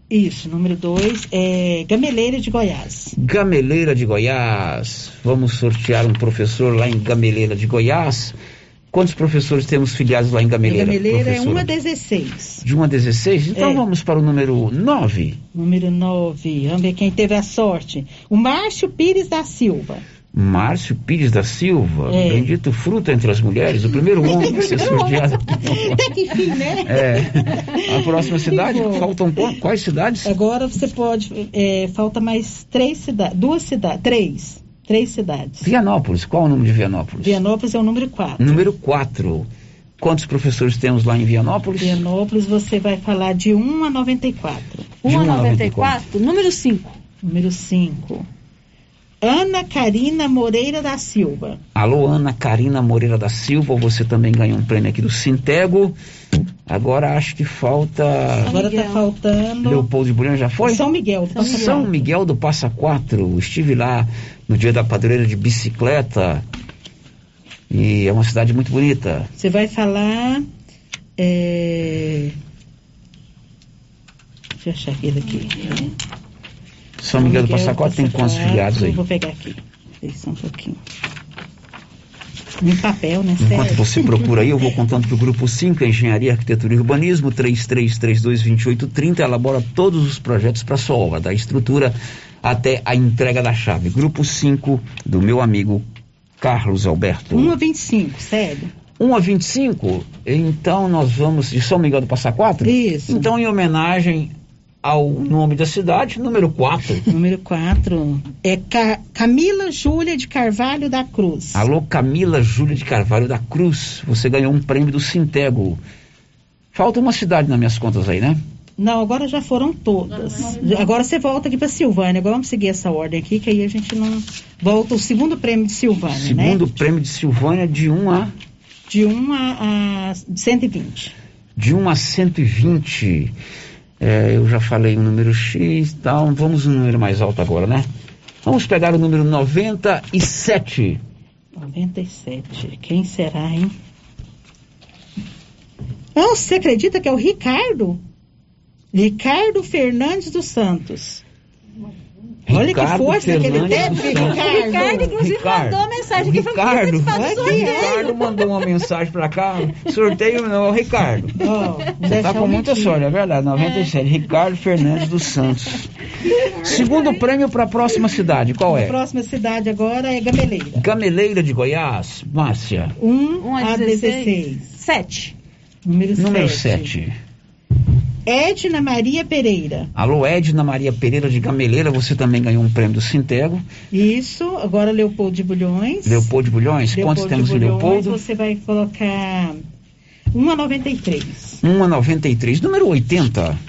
Isso, número dois é Gameleira de Goiás. Gameleira de Goiás. Vamos sortear um professor lá em Gameleira de Goiás. Quantos professores temos filiados lá em Gameleira? Gameleira é professora? 1 a 16. De 1 a 16? Então É. vamos para o número 9. Número 9. Vamos ver quem teve a sorte. O Márcio Pires da Silva. Márcio Pires da Silva, É. bendito fruto entre as mulheres, o primeiro homem a ser sorteado. Até que enfim, né? É. A próxima cidade, bom. faltam qu- quais cidades? Agora você pode. é, falta mais três cidades. Duas cidades. Três. Três cidades. Vianópolis, qual o número de Vianópolis? Vianópolis é o número 4. Número 4. Quantos professores temos lá em Vianópolis? Vianópolis você vai falar de 1 a 94. De 1 a 94, número 5. Número 5. Ana Karina Moreira da Silva. Alô, Ana Karina Moreira da Silva, você também ganhou um prêmio aqui do Sintego. Agora acho que falta. Agora está faltando. Leopoldo de Bulhão já foi? São Miguel. do Passa São. Miguel do Passa Quatro. Estive lá no dia da padroeira de bicicleta. E é uma cidade muito bonita. Você vai falar. É... Deixa eu achar aquele aqui. São Miguel do Passa Quatro tem quantos filiados aí? Vou pegar aqui. Deixa um pouquinho. Em papel, né? Enquanto Sério. você procura aí, eu vou contando para o Grupo 5, Engenharia, Arquitetura e Urbanismo, 33322830, elabora todos os projetos para sua obra, da estrutura até a entrega da chave. Grupo 5, do meu amigo Carlos Alberto. 1 a 25, sério. 1 a 25, então nós vamos de São Miguel do Passa Quatro? Isso. Então, em homenagem ao nome da cidade, número 4. Número 4 é Ca- Camila Júlia de Carvalho da Cruz. Alô, Camila Júlia de Carvalho da Cruz, você ganhou um prêmio do Sintego. Falta uma cidade nas minhas contas aí, né? Não, agora já foram todas. Agora você volta aqui para Silvânia. Agora vamos seguir essa ordem aqui, que aí a gente não. Volta o segundo prêmio de Silvânia, Segundo né? prêmio de Silvânia de 1 a De 1 a, a 120. de 1 a 120. É, eu já falei o número X tal. Vamos no número mais alto agora, né? Vamos pegar o número 97. 97. Quem será, hein? Não, você acredita que é o Ricardo? Ricardo Fernandes dos Santos. Olha Ricardo que força que ele Fernandes teve. Ricardo. Ricardo, inclusive, Ricardo. mandou uma mensagem aqui falando que Ricardo, participar do vai sorteio. Ricardo mandou uma mensagem pra cá. Sorteio não, Ricardo. Você tá com muita sorte, é verdade. 97. Ricardo Fernandes dos Santos. Segundo prêmio para a próxima cidade, qual A é? próxima cidade agora é Gameleira. Gameleira de Goiás, Márcia. 1 1 a 16. 7. Número 7. Número 7. Edna Maria Pereira. Alô, Edna Maria Pereira de Gameleira, você também ganhou um prêmio do Sintego. Isso, agora Leopoldo de Bulhões. Leopoldo de Bulhões, quantos temos de Bulhões, Leopoldo? Você vai colocar 1 a 93. 1 a 93. Número 80.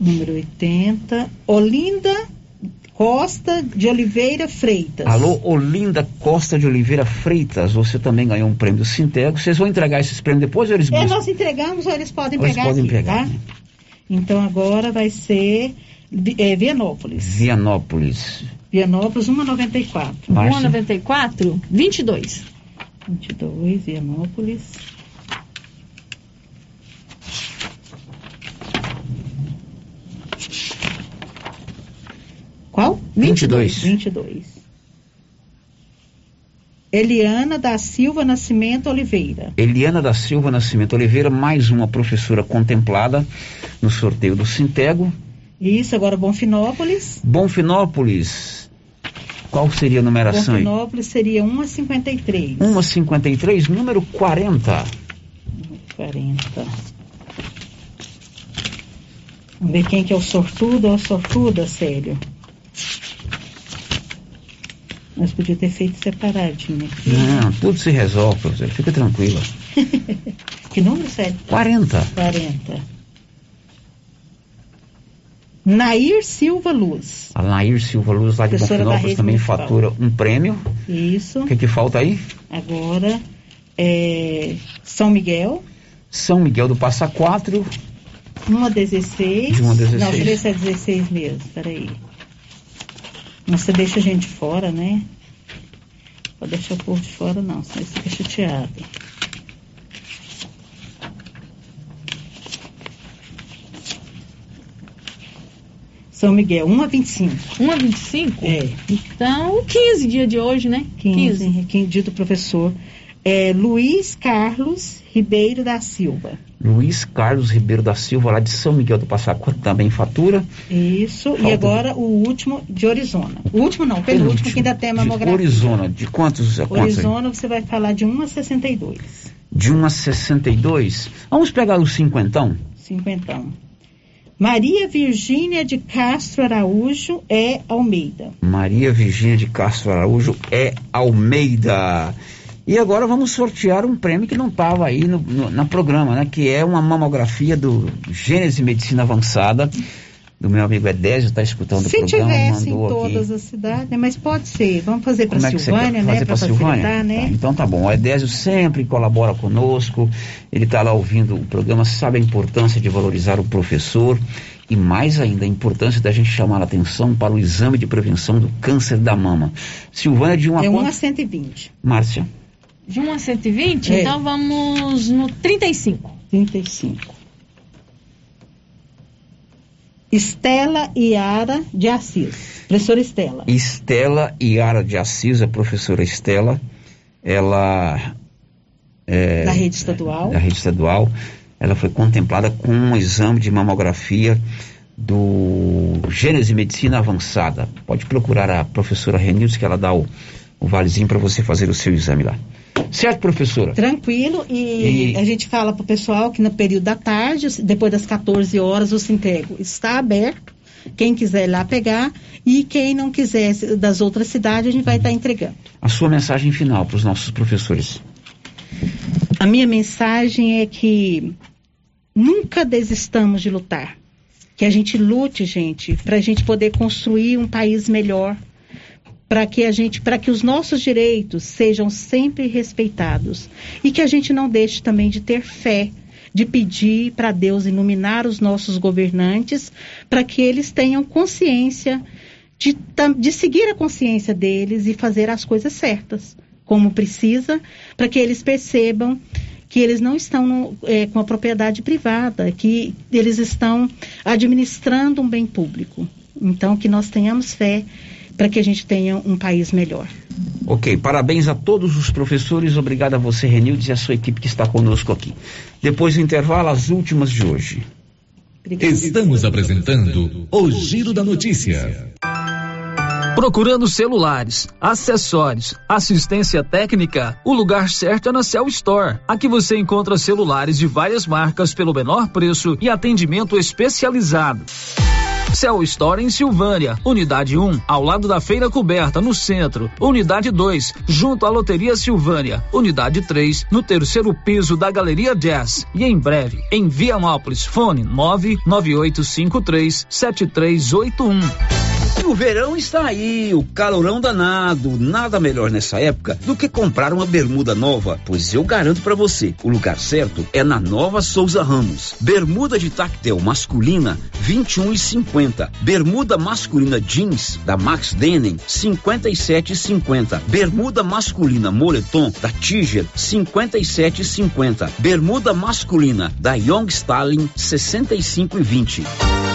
Número 80. Olinda Costa de Oliveira Freitas. Alô, Olinda Costa de Oliveira Freitas, você também ganhou um prêmio do Sintego. Vocês vão entregar esses prêmios depois ou eles É, buscam? nós entregamos ou eles podem Ou eles pegar podem aqui, pegar, tá? Então agora vai ser é, Vianópolis. Vianópolis. Vianópolis 1 a 94. 1 a Márcia? 94, 22. 22, Vianópolis. Qual? 22. 22. Eliana da Silva Nascimento Oliveira. Eliana da Silva Nascimento Oliveira, mais uma professora contemplada no sorteio do Sintego. Isso, agora Bonfinópolis. Bonfinópolis, qual seria a numeração? Bonfinópolis seria 1 a 53. 1 a 53, número 40. 40. Vamos ver quem que é o sortudo ou a sortuda, Célio. Nós podíamos ter feito separadinho aqui. Não, tudo se resolve, professor. Fica tranquila. Que número, Célio? 40. 40. Nair Silva Luz. A Nair Silva Luz lá de Bonfinópolis Rede também Municipal. fatura um prêmio. Isso. O que, que falta aí? Agora, é, São Miguel, São Miguel do Passa Quatro. uma 16. De uma 16. Não, deixa eu ver se é 16 mesmo, peraí. Mas você deixa a gente fora, né? Pode deixar o povo de fora não, senão você fica chateado. São Miguel, 1 a 25. 1 a 25? É. Então, 15 dia de hoje, né? 15, 15 dia do professor. É, Luiz Carlos Ribeiro da Silva. Luiz Carlos Ribeiro da Silva, lá de São Miguel do Passa Quatro, também fatura. Isso, Falta- e agora o último de Orizona. O último não, penúltimo, que ainda tem a De mamografia. Orizona, de quantos a quantos? aí? Orizona você vai falar de 1 a 62. De 1 a 62. Vamos pegar os cinquentão? Cinquentão. Maria Virgínia de Castro Araújo é Almeida. Maria Virgínia de Castro Araújo é Almeida. E agora vamos sortear um prêmio que não estava aí no, no- na programa, né? Que é uma mamografia do Gênese Medicina Avançada, do meu amigo Edésio, está escutando Se o programa, tivesse em todas aqui. as cidades, né, mas pode ser. Vamos fazer para Como é Silvânia, fazer né? Para Silvânia? né? Tá, então tá bom. O Edésio sempre colabora conosco, ele está lá ouvindo o programa, sabe a importância de valorizar o professor e mais ainda a importância da gente chamar a atenção para o exame de prevenção do câncer da mama. Silvânia de uma É 1 quanto? a 120. Márcia. De 1 a 120? É. Então vamos no 35. 35. Estela Iara de Assis. Professora Estela. Estela Iara de Assis, a professora Estela, ela é, Da rede estadual. da rede estadual, ela foi contemplada com um exame de mamografia do Gênese Medicina Avançada. Pode procurar a professora Renilson que ela dá o, o valezinho para você fazer o seu exame lá. Certo, professora? Tranquilo, e, E- a gente fala para o pessoal que no período da tarde, depois das 14 horas, o Sintrego está aberto. Quem quiser ir lá pegar e quem não quiser das outras cidades, a gente vai estar entregando. A sua mensagem final para os nossos professores. A minha mensagem é que nunca desistamos de lutar. Que a gente lute, gente, para a gente poder construir um país melhor, para que a gente, para que os nossos direitos sejam sempre respeitados e que a gente não deixe também de ter fé, de pedir para Deus iluminar os nossos governantes, para que eles tenham consciência de, de seguir a consciência deles e fazer as coisas certas, como precisa, para que eles percebam que eles não estão no- é, com a propriedade privada, que eles estão administrando um bem público. Então, que nós tenhamos fé para que a gente tenha um país melhor. Ok, parabéns a todos os professores, obrigado a você, Renildes, e a sua equipe que está conosco aqui. Depois do intervalo, as últimas de hoje. Estamos apresentando o Giro da Notícia. Procurando celulares, acessórios, assistência técnica, o lugar certo é na Cell Store. Aqui você encontra celulares de várias marcas pelo menor preço e atendimento especializado. Cell Store em Silvânia, unidade 1, ao lado da Feira Coberta, no centro. Unidade 2, junto à Loteria Silvânia. Unidade 3, no terceiro piso da Galeria Jazz. E em breve, em Vianópolis, fone 99853 7381. E o verão está aí, o calorão danado. Nada melhor nessa época do que comprar uma bermuda nova, pois eu garanto pra você, o lugar certo é na Nova Souza Ramos. Bermuda de tactel masculina 21 e 50. Bermuda masculina jeans da Max Denim 57 e 50. Bermuda masculina moletom da Tiger 57 e 50. Bermuda masculina da Young Stalin 65 e 20.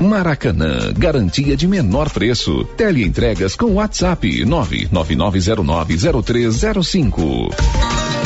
Maracanã, garantia de menor preço. Teleentregas com WhatsApp 999090305.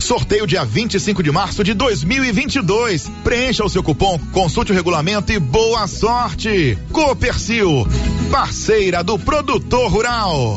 Sorteio dia 25 de março de 2022. Preencha o seu cupom, consulte o regulamento e boa sorte. Copercil, parceira do produtor rural.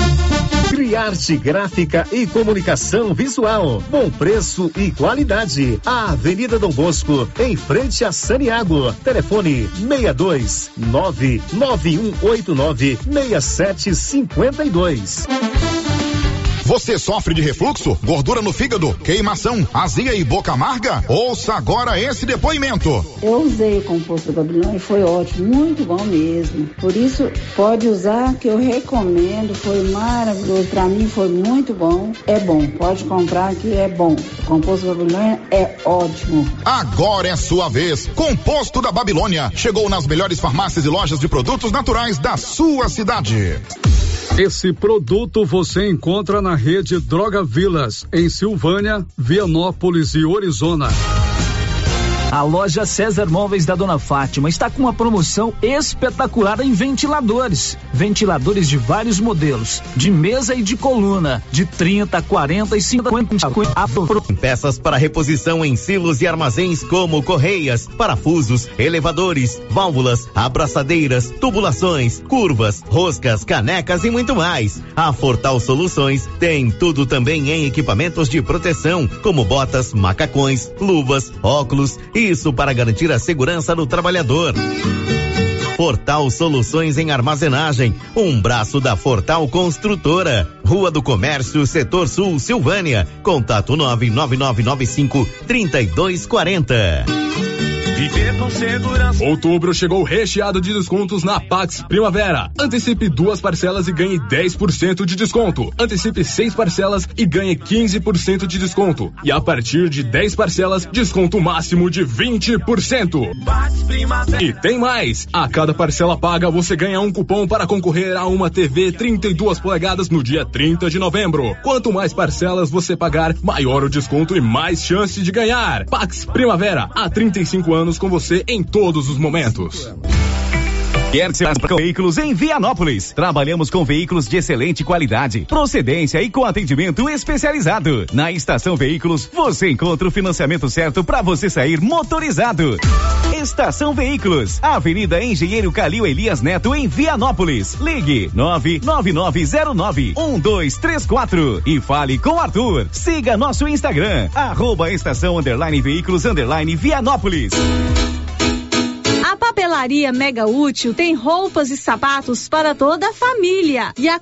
Criarte Gráfica e Comunicação Visual. Bom preço e qualidade. A Avenida Dom Bosco, em frente a Saniago. Telefone 62 99189 6752. Você sofre de refluxo, gordura no fígado, queimação, azia e boca amarga? Ouça agora esse depoimento. Eu usei o composto Babilônia e foi ótimo, muito bom mesmo. Por isso, pode usar que eu recomendo, foi maravilhoso. Para mim foi muito bom. É bom, pode comprar que é bom. O composto Babilônia é ótimo. Agora é sua vez. Composto da Babilônia chegou nas melhores farmácias e lojas de produtos naturais da sua cidade. Esse produto você encontra na rede Droga Vilas, em Silvânia, Vianópolis e Orizona. A loja César Móveis da Dona Fátima está com uma promoção espetacular em ventiladores. Ventiladores de vários modelos, de mesa e de coluna, de 30, 40 e 50. Peças para reposição em silos e armazéns como correias, parafusos, elevadores, válvulas, abraçadeiras, tubulações, curvas, roscas, canecas e muito mais. A Fortal Soluções tem tudo também em equipamentos de proteção, como botas, macacões, luvas, óculos e isso para garantir a segurança do trabalhador. Fortal Soluções em Armazenagem, um braço da Fortal Construtora. Rua do Comércio, Setor Sul, Silvânia. Contato 99995 3240. Viver com segurança. Outubro chegou recheado de descontos na Pax Primavera. Antecipe duas parcelas e ganhe 10% de desconto. Antecipe seis parcelas e ganhe 15% de desconto. E a partir de 10 parcelas, desconto máximo de 20%. E tem mais! A cada parcela paga, você ganha um cupom para concorrer a uma TV 32 polegadas no dia 30 de novembro. Quanto mais parcelas você pagar, maior o desconto e mais chance de ganhar. Pax Primavera, há 35 anos com você em todos os momentos. Quer para veículos em Vianópolis. Trabalhamos com veículos de excelente qualidade, procedência e com atendimento especializado. Na Estação Veículos, você encontra o financiamento certo para você sair motorizado. Estação Veículos, Avenida Engenheiro Calil Elias Neto em Vianópolis. Ligue 99909 1234 e fale com Arthur. Siga nosso Instagram, arroba estação underline veículos underline Vianópolis. A papelaria Mega Útil tem roupas e sapatos para toda a família. E a